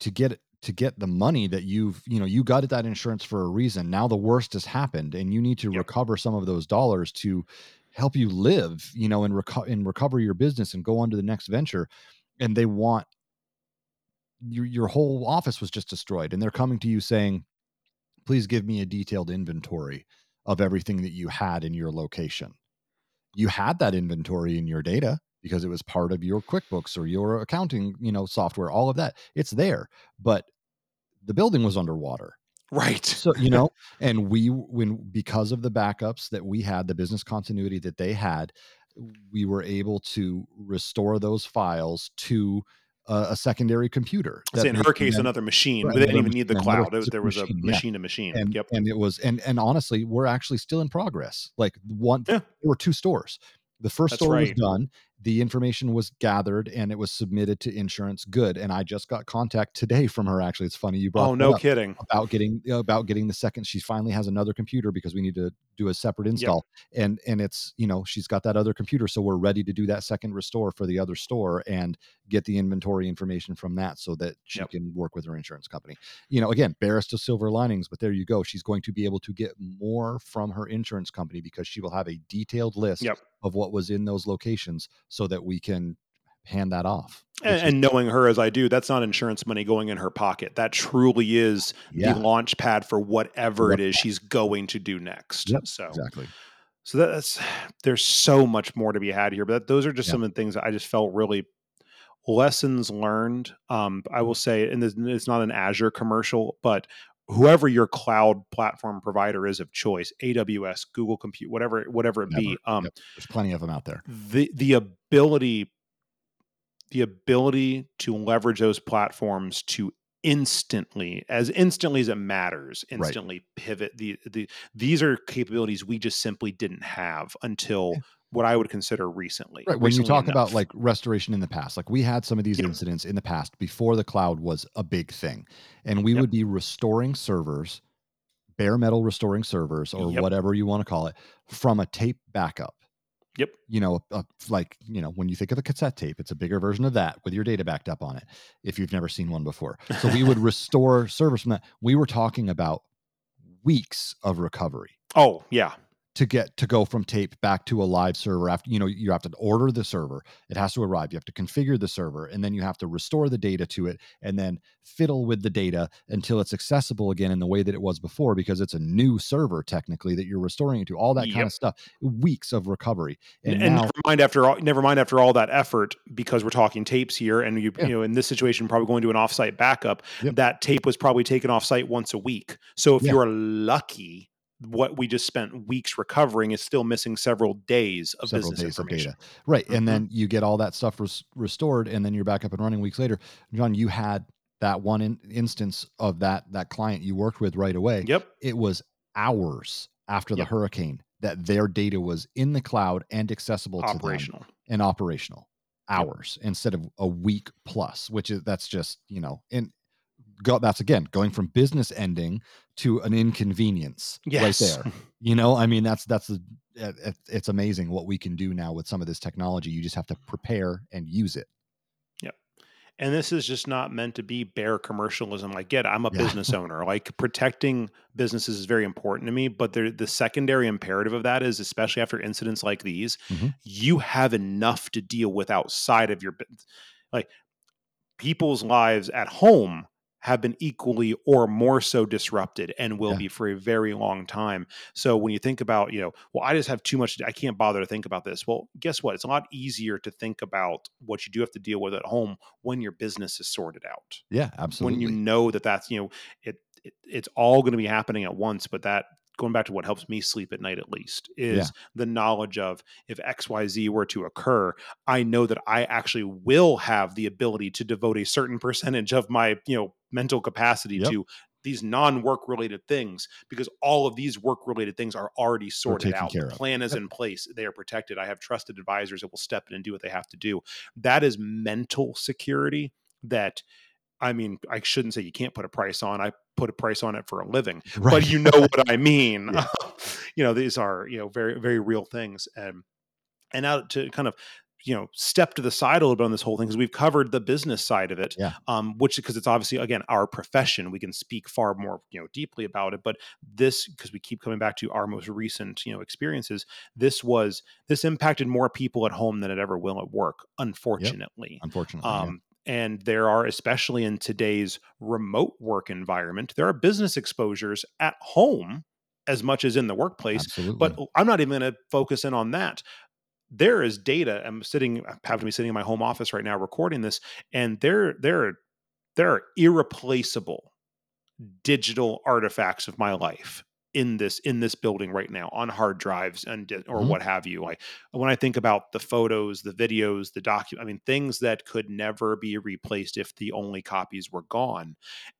to get to get the money that you've you know you got that insurance for a reason. Now the worst has happened and you need to Yep. recover some of those dollars to help you live you know and, reco- and recover your business and go on to the next venture and they want your your whole office was just destroyed and they're coming to you saying please give me a detailed inventory of everything that you had in your location. You had that inventory in your data because it was part of your quickbooks or your accounting you know software all of that it's there but the building was underwater Right. so you know and we when because of the backups that we had the business continuity that they had we were able to restore those files to a, a secondary computer in her case, then- another machine. Right, they didn't even need the cloud. It- physical there was a machine, yeah. to machine. and yep. and it was and and honestly we're actually still in progress like one Yeah. there were two stores the first That's store was done the information was gathered and it was submitted to insurance good and i just got contact today from her actually it's funny you brought Oh, no up kidding. about getting about getting the second she finally has another computer because we need to do a separate install and and it's you know she's got that other computer so we're ready to do that second restore for the other store and get the inventory information from that so that she Yep. can work with her insurance company you know again bears to silver linings but there you go she's going to be able to get more from her insurance company because she will have a detailed list Yep. of what was in those locations so that we can hand that off And, and knowing her as I do, that's not insurance money going in her pocket. That truly is yeah the launch pad for whatever it Yep. is she's going to do next. Yep, So, exactly so that's there's so much more to be had here. But that, those are just some of the things that I just felt really lessons learned. Um, I will say, and this, it's not an Azure commercial, but whoever your cloud platform provider is of choice, AWS, Google Compute, whatever, whatever it be, um, Yep. there's plenty of them out there the the ability the ability to leverage those platforms to instantly as instantly as it matters Right. instantly pivot the the these are capabilities we just simply didn't have until what i would consider recently Right. When you talk enough. about like restoration in the past, like we had some of these Yep. incidents in the past before the cloud was a big thing. And we Yep. would be restoring servers, bare metal restoring servers or Yep. whatever you want to call it from a tape backup. Yep. You know, a, like, you know, when you think of a cassette tape, it's a bigger version of that with your data backed up on it if you've never seen one before. So we would restore servers from that. We were talking about weeks of recovery oh yeah to get to go from tape back to a live server after you know you have to order the server it has to arrive you have to configure the server and then you have to restore the data to it and then fiddle with the data until it's accessible again in the way that it was before because it's a new server technically that you're restoring it to all that kind of stuff weeks of recovery and, and, and now never mind after all never mind after all that effort because we're talking tapes here and you Yeah. you know in this situation probably going to an offsite backup Yep. that tape was probably taken off site once a week so if Yeah. you're lucky what we just spent weeks recovering is still missing several days of several business days of information. data. Right Mhm. and then you get all that stuff res- restored and then you're back up and running weeks later. John you had that one in- instance of that that client you worked with right away. Yep. It was hours after the hurricane that their data was in the cloud and accessible to them operational. and operational hours instead of a week plus which is that's just you know and go that's again going from business ending to an inconvenience yes right there you know i mean that's that's the it, it- it's amazing what we can do now with some of this technology you just have to prepare and use it Yep. and this is just not meant to be bare commercialism like get i'm a Yeah. business owner like protecting businesses is very important to me but the secondary imperative of that is especially after incidents like these Mhm. you have enough to deal with outside of your like people's lives at home have been equally or more so disrupted and will Yeah. be for a very long time. So when you think about, you know, well, I just have too much, I can't bother to think about this. Well, guess what? It's a lot easier to think about what you do have to deal with at home when your business is sorted out. yeah absolutely When you know that that's, you know, it, it it's all going to be happening at once, but that going back to what helps me sleep at night at least is Yeah. the knowledge of if xyz were to occur i know that i actually will have the ability to devote a certain percentage of my you know mental capacity Yep. to these non-work related things because all of these work related things are already sorted out the plan is Yep. in place they are protected i have trusted advisors that will step in and do what they have to do that is mental security that i mean i shouldn't say you can't put a price on i put a price on it for a living right but you know what I mean. Yeah. you know, these are you know very very real things, and and now to kind of you know step to the side a little bit on this whole thing because we've covered the business side of it Yeah. um which because it's obviously again our profession we can speak far more you know deeply about it but this because we keep coming back to our most recent you know experiences this was this impacted more people at home than it ever will at work unfortunately unfortunately. yeah. um, and there are, especially in today's remote work environment, there are business exposures at home as much as in the workplace. Absolutely. But I'm not even going to focus in on that. There is data. I'm sitting, I happen to be sitting in my home office right now recording this, and there, there, there are irreplaceable digital artifacts of my life in this in this building right now on hard drives and or Mhm. what have you like when i think about the photos the videos the document i mean things that could never be replaced if the only copies were gone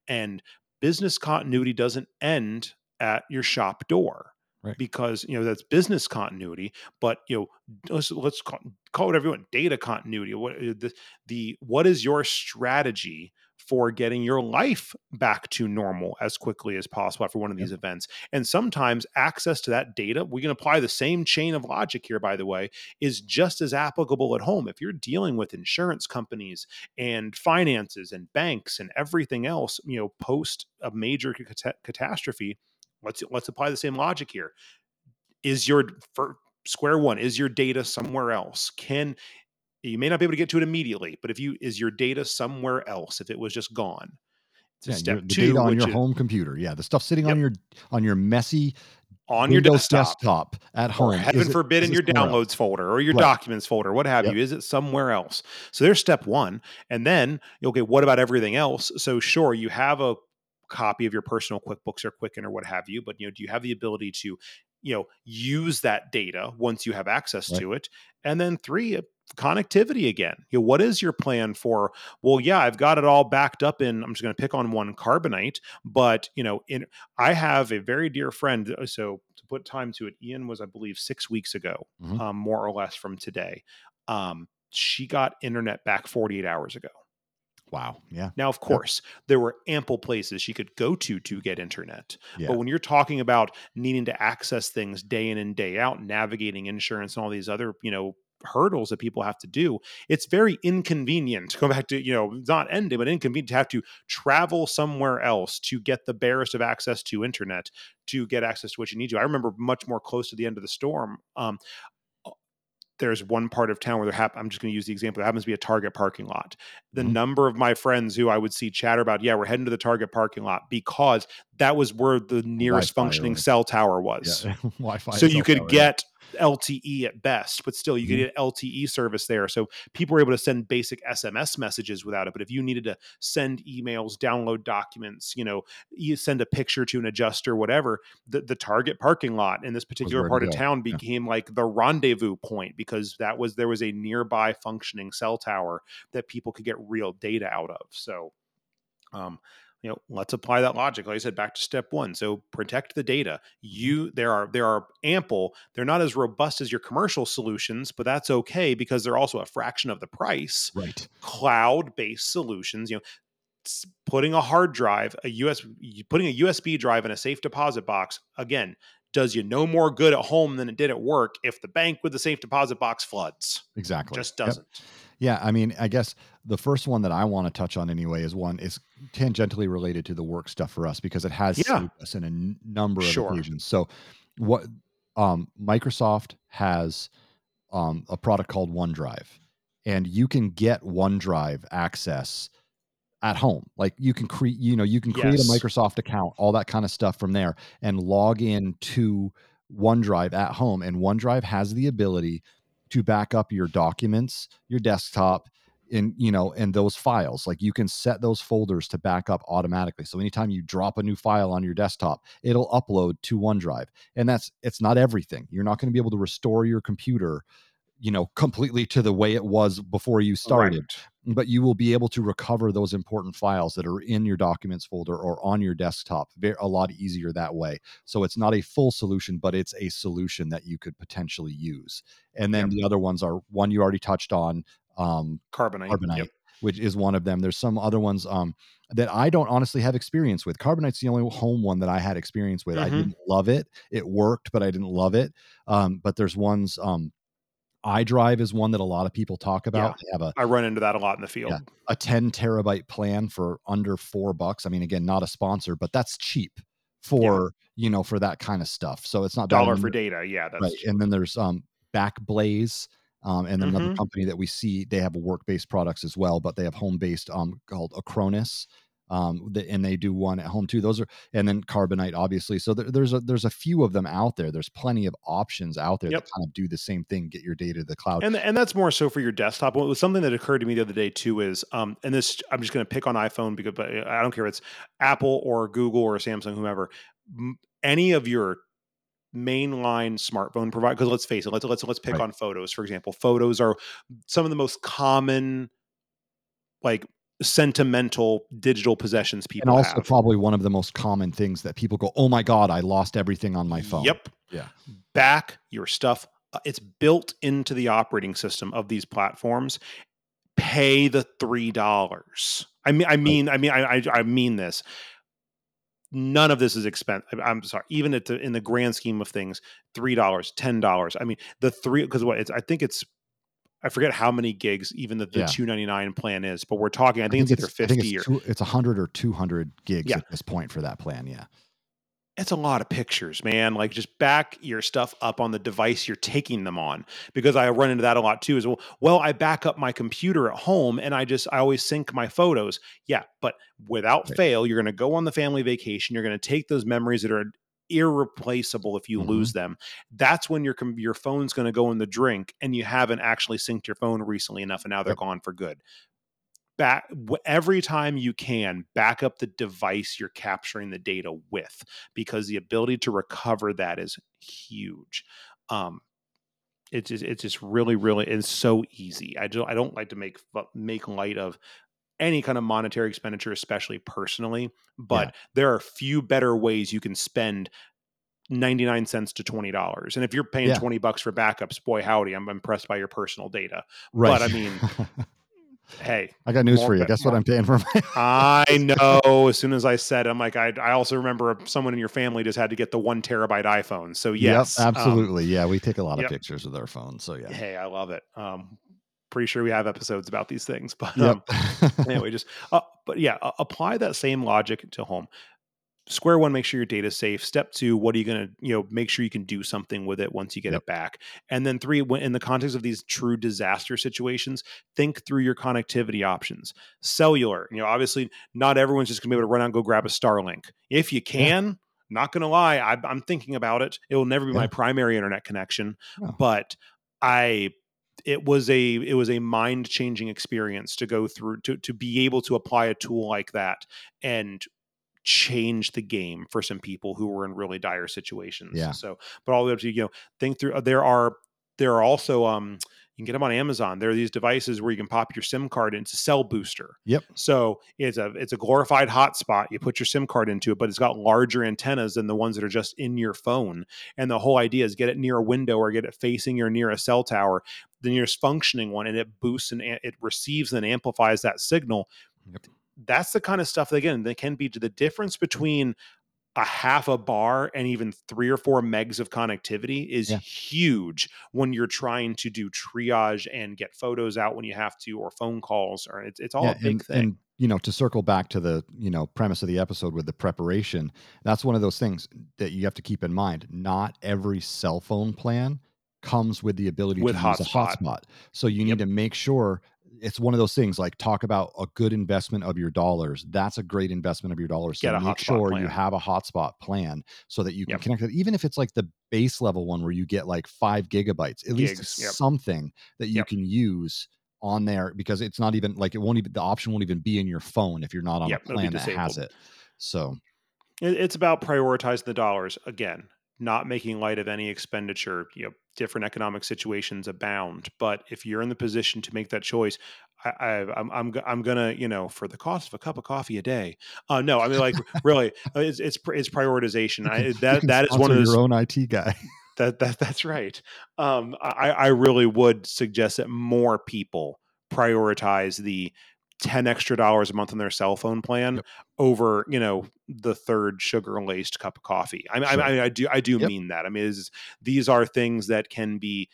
and business continuity doesn't end at your shop door Right. because you know that's business continuity but you know let's, let's call, call it whatever you want data continuity what uh, the, the what is your strategy for getting your life back to normal as quickly as possible after one of these events. And sometimes access to that data, we can apply the same chain of logic here, by the way, is just as applicable at home. If you're dealing with insurance companies and finances and banks and everything else, you know, post a major cata- catastrophe, let's let's apply the same logic here. Is your for square one, is your data somewhere else? Can you may not be able to get to it immediately, but if you is your data somewhere else, if it was just gone. Yeah, step your, the two, data on your is home computer. Yeah, the stuff sitting on your on your messy on your Windows desktop, at home. Is heaven it- forbid is in your somewhere else? downloads folder or your Right. documents folder, what have Yep. you. Is it somewhere else? So there's step one. And then, okay, what about everything else? So sure, you have a copy of your personal QuickBooks or Quicken or what have you, but you know, do you have the ability to, you know, use that data once you have access Right. to it? And then three, connectivity again. You know, what is your plan for? Well, yeah, I've got it all backed up in. I'm just going to pick on one carbonite, but you know, in I have a very dear friend. uh, So to put time to it, Ian was, I believe, six weeks ago, Mhm. um, more or less from today. Um, she got internet back 48 hours ago. Wow. Yeah. Now, of course, there were ample places she could go to to get internet. Yeah. But when you're talking about needing to access things day in and day out, navigating insurance and all these other, you know, hurdles that people have to do, it's very inconvenient. to Go back to, you know, not ending, but inconvenient to have to travel somewhere else to get the barest of access to internet to get access to what you need to. I remember much more close to the end of the storm. Um, there's one part of town where there hap- I'm just going to use the example. There happens to be a Target parking lot. The Mhm. number of my friends who I would see chatter about, yeah, we're heading to the Target parking lot because that was where the nearest Wi-Fi functioning cell tower was. Yeah. Wi-Fi. So you could tower, yeah. get LTE at best, but still you could Mhm. get LTE service there. So people were able to send basic SMS messages without it. But if you needed to send emails, download documents, you know, you send a picture to an adjuster, whatever, the, the Target parking lot in this particular part of town Yeah. became like the rendezvous point because that was there was a nearby functioning cell tower that people could get real data out of. So um you know let's apply that logic like i said back to step one. So protect the data. Mm-hmm. You there are there are ample they're not as robust as your commercial solutions but that's okay because they're also a fraction of the price. Right. cloud based solutions you know putting a hard drive a us putting a usb drive in a safe deposit box again does you no more good at home than it did at work if the bank with the safe deposit box floods. Exactly. just doesn't. Yeah, I mean, I guess the first one that I want to touch on anyway is one is tangentially related to the work stuff for us because it has Yeah. saved us in a n- number of Sure. occasions. So, what um, Microsoft has um, a product called OneDrive, and you can get OneDrive access at home. Like you can create, you know, you can create Yes. a Microsoft account, all that kind of stuff from there, and log in to OneDrive at home. And OneDrive has the ability to back up your documents, your desktop, in you know, in those files. Like you can set those folders to back up automatically. So anytime you drop a new file on your desktop, it'll upload to OneDrive. And that's it's not everything. You're not going to be able to restore your computer, you know, completely to the way it was before you started Right. but you will be able to recover those important files that are in your documents folder or on your desktop a lot easier that way. So it's not a full solution, but it's a solution that you could potentially use. And then Yep. the other ones are one you already touched on, um, carbonite Carbonite, Yep. which is one of them. There's some other ones um, that I don't honestly have experience with. Carbonite's the only home one that I had experience with. I Mhm. didn't love it. It worked, but I didn't love it. Um, but there's ones um, iDrive is one that a lot of people talk about. Yeah. They have a I run into that a lot in the field. Yeah. a 10 terabyte plan for under four bucks. I mean, again, not a sponsor, but that's cheap for you know for that kind of stuff. So it's not. Dollar for data. Yeah, that's right. And then there's um Backblaze. Um, and then another company that we see, they have work-based products as well, but they have home-based um called Acronis. Um, and they do one at home too. Those are, and then Carbonite, obviously. So there, there's a there's a few of them out there. There's plenty of options out there Yep. that kind of do the same thing, get your data to the cloud. and and that's more so for your desktop. What was something that occurred to me the other day too is, um, and this I'm just going to pick on iPhone because, but I don't care if it's Apple or Google or Samsung, whomever. M- Any of your mainline smartphone provider, because let's face it, let's let's let's pick Right. on photos for example. Photos are some of the most common, like sentimental digital possessions people and also have. probably one of the most common things that people go, "Oh my god, I lost everything on my phone." Yep. Yeah. Back your stuff. uh, It's built into the operating system of these platforms. Pay the three dollars. I mean, I mean, I mean, I, I, I mean this. None of this is expensive. I'm sorry. Even at the, in the grand scheme of things, three dollars, ten dollars. I mean, the three because what it's. I think it's. I forget how many gigs even the, the Yeah. two ninety nine plan is, but we're talking. I think, it's, either I think fifty or it's, two, it's 100 or 200 gigs Yeah. at this point for that plan. Yeah. It's a lot of pictures, man. Like just back your stuff up on the device you're taking them on. Because I run into that a lot too. Is well, well, I back up my computer at home and I just I always sync my photos. Yeah, but without Right. fail, you're gonna go on the family vacation. You're gonna take those memories that are irreplaceable if you Mhm. lose them. That's when your your phone's gonna go in the drink and you haven't actually synced your phone recently enough, and now they're Yep. gone for good back every time you can back up the device you're capturing the data with because the ability to recover that is huge um it's just it's just really really it's so easy i don't i don't like to make make light of any kind of monetary expenditure especially personally but there are few better ways you can spend 99 cents to $20 and if you're paying Yeah. 20 bucks for backups boy howdy i'm impressed by your personal data Right. But, I mean, hey I got news for you. Guess what I'm paying for my I know. As soon as I said, I'm like, I, I also remember someone in your family just had to get the one terabyte iPhone. So yes, Yep, um, absolutely. yeah, we take a lot of yep. pictures with our phones. So yeah. hey, I love it. Um, pretty sure we have episodes about these things, but Yep. um, anyway, just uh, but yeah, uh, apply that same logic to home. Square one, make sure your data's safe. Step two, what are you going to, you know, make sure you can do something with it once you get Yep. it back. And then three, in the context of these true disaster situations, think through your connectivity options. Cellular, you know, obviously not everyone's just going to be able to run out and go grab a Starlink. If you can, not going to lie, I, I'm thinking about it. It will never be my primary internet connection, No. but I it was a it was a mind changing experience to go through to to be able to apply a tool like that and change the game for some people who were in really dire situations. Yeah. So, but all the way up to you know think through. uh, There are there are also um you can get them on Amazon. There are these devices where you can pop your SIM card into Cell Booster. Yep. So it's a it's a glorified hotspot. You put your SIM card into it, but it's got larger antennas than the ones that are just in your phone. And the whole idea is get it near a window or get it facing or near a cell tower, the nearest functioning one, and it boosts and it receives and amplifies that signal. Yep. That's the kind of stuff that again that can be the difference between a half a bar and even three or four megs of connectivity is Yeah. huge when you're trying to do triage and get photos out when you have to or phone calls or it's, it's all Yeah, a big and, thing and you know, to circle back to the you know premise of the episode with the preparation, that's one of those things that you have to keep in mind. Not every cell phone plan comes with the ability With to use a hotspot. So you need Yep. to make sure it's one of those things like talk about a good investment of your dollars. That's a great investment of your dollars. So Get a make sure plan. you have a hotspot plan so that you can Yep. connect it, even if it's like the base level one where you get like five gigabytes, at least Gigs, yep. something that you Yep. can use on there because it's not even like it won't even the option won't even be in your phone if you're not on a plan that has it. So it's about prioritizing the dollars again not making light of any expenditure you know different economic situations abound but if you're in the position to make that choice I, I, I'm, I'm, I'm gonna, you know, for the cost of a cup of coffee a day. Uh, no, I mean, like, really, uh, it's, it's, it's prioritization. I, that, that is one of those, your own IT guy. that, that, that's right. Um, I, I really would suggest that more people prioritize the 10 extra dollars a month on their cell phone plan Yep. over, you know, the third sugar laced cup of coffee. I, mean, Sure. I, I, I do, I do Yep. mean that. I mean, it's, these are things that can be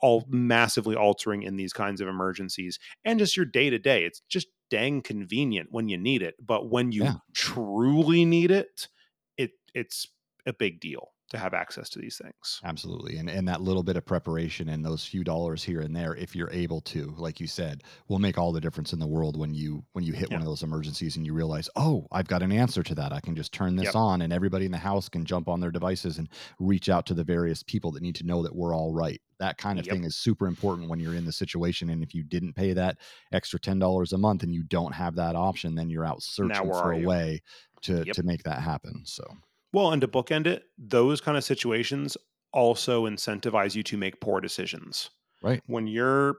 all massively altering in these kinds of emergencies and just your day to day. It's just dang convenient when you need it, but when you Yeah. truly need it, it it's a big deal to have access to these things. Absolutely. And and that little bit of preparation and those few dollars here and there, if you're able to, like you said, will make all the difference in the world when you when you hit one of those emergencies and you realize, oh, I've got an answer to that. I can just turn this Yep. on and everybody in the house can jump on their devices and reach out to the various people that need to know that we're all right. That kind of Yep. thing is super important when you're in the situation. And if you didn't pay that extra ten dollars a month and you don't have that option, then you're out searching for a way to Yep. to make that happen. So Well, and to bookend it, those kind of situations also incentivize you to make poor decisions. right. When you're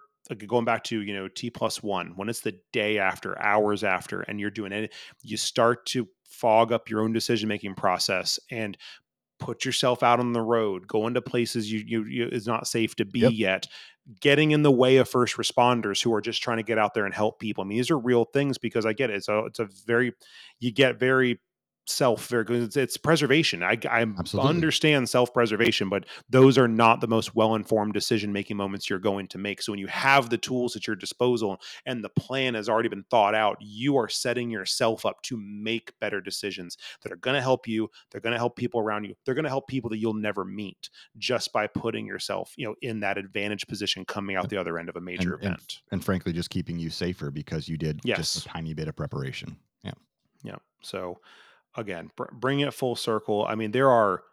going back to you know T plus one, when it's the day after, hours after, and you're doing it, you start to fog up your own decision making process and put yourself out on the road, go into places you you, you is not safe to be Yep. yet. Getting in the way of first responders who are just trying to get out there and help people. I mean, these are real things because I get it. It's a it's a very you get very self very good. It's, it's preservation. I I understand self preservation, but those are not the most well informed decision making moments you're going to make. So when you have the tools at your disposal and the plan has already been thought out, you are setting yourself up to make better decisions that are going to help you. They're going to help people around you. They're going to help people that you'll never meet just by putting yourself, you know, in that advantage position coming out the other end of a major And- and event. and frankly just keeping you safer because you did Yes. just a tiny bit of preparation yeah Yeah. So again, br- bring it full circle. I mean, there are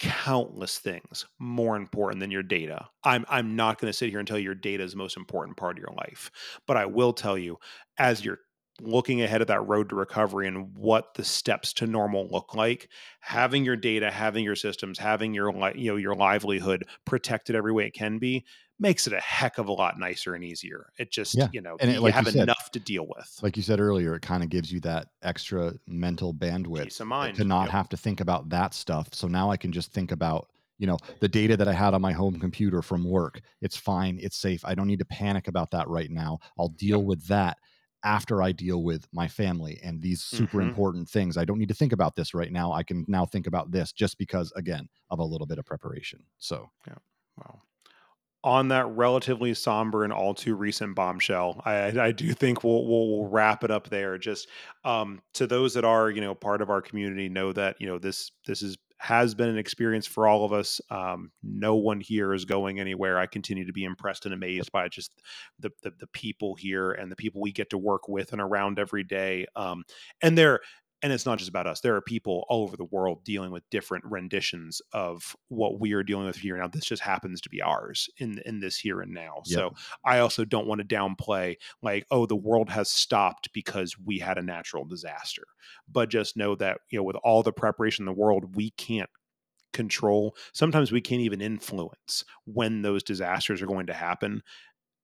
countless things more important than your data. I'm I'm not going to sit here and tell you your data is the most important part of your life, but I will tell you as you're looking ahead at that road to recovery and what the steps to normal look like, having your data, having your systems, having your li- you know your livelihood protected every way it can be makes it a heck of a lot nicer and easier. It just, Yeah. you know, And it- you like you have said, enough to deal with. like you said earlier it kind of gives you that extra mental bandwidth Peace of mind. to not Yep. have to think about that stuff so now i can just think about you know the data that i had on my home computer from work it's fine it's safe i don't need to panic about that right now i'll deal with that after i deal with my family and these super Mhm. important things i don't need to think about this right now i can now think about this just because again of a little bit of preparation so yeah. Wow. On that relatively somber and all too recent bombshell, I, I do think we'll, we'll we'll wrap it up there. Just um, to those that are you know part of our community, know that you know this this is has been an experience for all of us. Um, no one here is going anywhere. I continue to be impressed and amazed by just the, the the people here and the people we get to work with and around every day. Um, and they're and it's not just about us. There are people all over the world dealing with different renditions of what we are dealing with here now. This just happens to be ours in in this here and now. Yep. So I also don't want to downplay like, oh, the world has stopped because we had a natural disaster. But just know that you know, with all the preparation in the world, we can't control. Sometimes we can't even influence when those disasters are going to happen.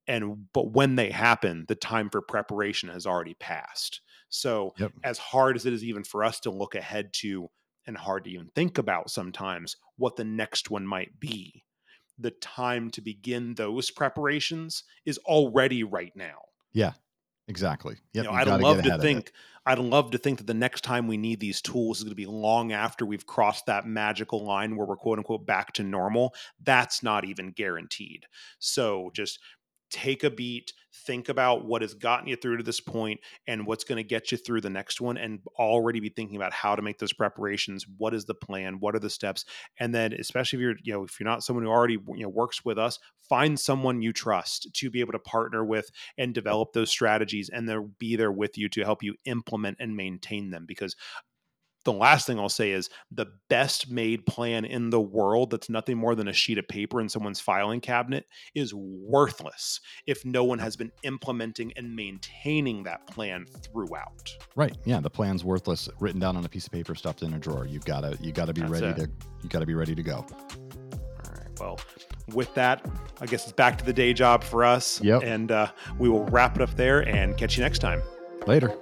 And but when they happen, the time for preparation has already passed. So yep. as hard as it is even for us to look ahead to and hard to even think about sometimes what the next one might be the time to begin those preparations is already right now. Yeah exactly. Yep you know i'd love to ahead of it. think i'd love to think that the next time we need these tools is going to be long after we've crossed that magical line where we're quote unquote back to normal. That's not even guaranteed. So just take a beat think about what has gotten you through to this point and what's going to get you through the next one and already be thinking about how to make those preparations what is the plan what are the steps and then especially if you're you know if you're not someone who already you know works with us find someone you trust to be able to partner with and develop those strategies and they'll be there with you to help you implement and maintain them because the last thing I'll say is the best made plan in the world that's nothing more than a sheet of paper in someone's filing cabinet is worthless if no one has been implementing and maintaining that plan throughout. Right. Yeah. The plan's worthless written down on a piece of paper stuffed in a drawer. You've got to you got to be That's ready it. to you got to be ready to go. All right. Well, with that, I guess it's back to the day job for us. Yep. And uh, we will wrap it up there and catch you next time. Later.